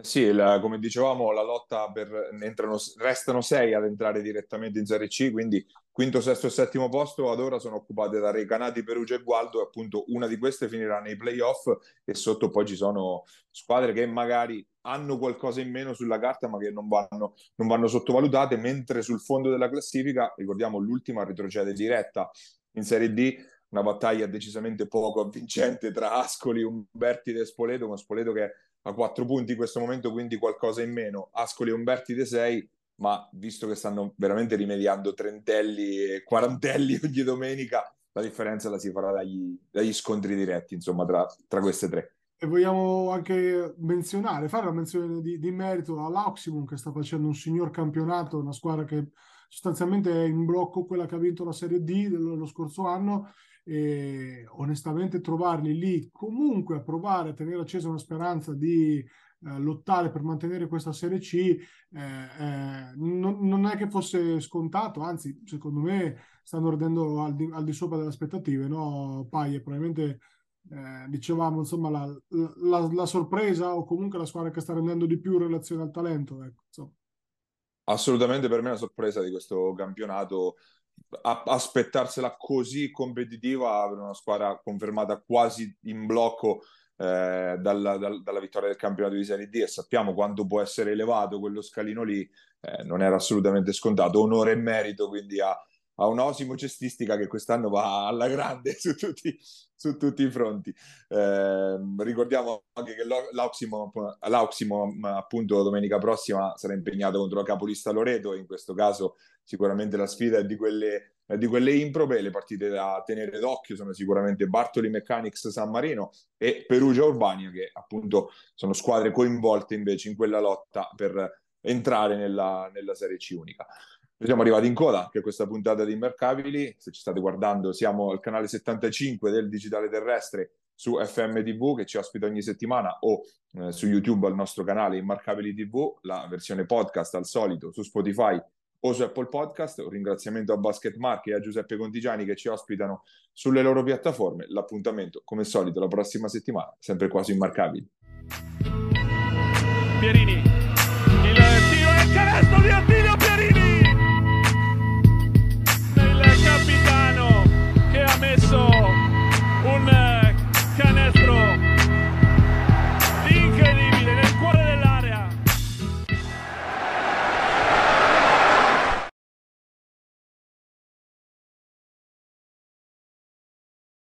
Sì, la, come dicevamo, la lotta per entrano, restano sei ad entrare direttamente in Serie C, quindi quinto, sesto e settimo posto ad ora sono occupate da Recanati, Perugia e Gualdo e appunto una di queste finirà nei playoff e sotto poi ci sono squadre che magari hanno qualcosa in meno sulla carta ma che non vanno, non vanno sottovalutate, mentre sul fondo della classifica, ricordiamo l'ultima retrocede diretta in Serie D, una battaglia decisamente poco avvincente tra Ascoli, Umberti e Spoleto, con Spoleto che a quattro punti in questo momento, quindi qualcosa in meno, Ascoli e Umberti de 6, ma visto che stanno veramente rimediando trentelli e quarantelli ogni domenica, la differenza la si farà dagli, dagli scontri diretti, insomma, tra, tra, queste tre. E vogliamo anche menzionare, fare una menzione di, di merito all'Oximum che sta facendo un signor campionato, una squadra che sostanzialmente è in blocco quella che ha vinto la Serie D dello scorso anno e onestamente trovarli lì comunque a provare a tenere accesa una speranza di eh, lottare per mantenere questa Serie C eh, eh, non, non, è che fosse scontato, anzi secondo me stanno rendendo al di, al di sopra delle aspettative, no Paie? Probabilmente eh, dicevamo insomma la, la, la, sorpresa o comunque la squadra che sta rendendo di più in relazione al talento. Ecco, Assolutamente per me una sorpresa di questo campionato a- aspettarsela così competitiva per una squadra confermata quasi in blocco eh, dalla, dal, dalla, vittoria del campionato di Serie D e sappiamo quanto può essere elevato quello scalino lì, eh, non era assolutamente scontato. Onore e merito quindi a, a un'osimo cestistica che quest'anno va alla grande su tutti, su tutti i fronti. Eh, ricordiamo anche che l'Auximo, l'Auximo, appunto domenica prossima sarà impegnato contro la capolista Loreto in questo caso sicuramente la sfida è di quelle, di quelle improbe, le partite da tenere d'occhio sono sicuramente Bartoli Mechanics San Marino e Perugia Urbania che appunto sono squadre coinvolte invece in quella lotta per entrare nella, nella Serie C unica. Siamo arrivati in coda anche a questa puntata di Immarcabili. Se ci state guardando, siamo al canale 75 del Digitale Terrestre su FM TV che ci ospita ogni settimana o eh, su YouTube al nostro canale Immarcabili TV, la versione podcast al solito su Spotify o su Apple Podcast. Un ringraziamento a Basket Mark e a Giuseppe Contigiani che ci ospitano sulle loro piattaforme. L'appuntamento, come solito, la prossima settimana, sempre quasi immarcabili. Pierini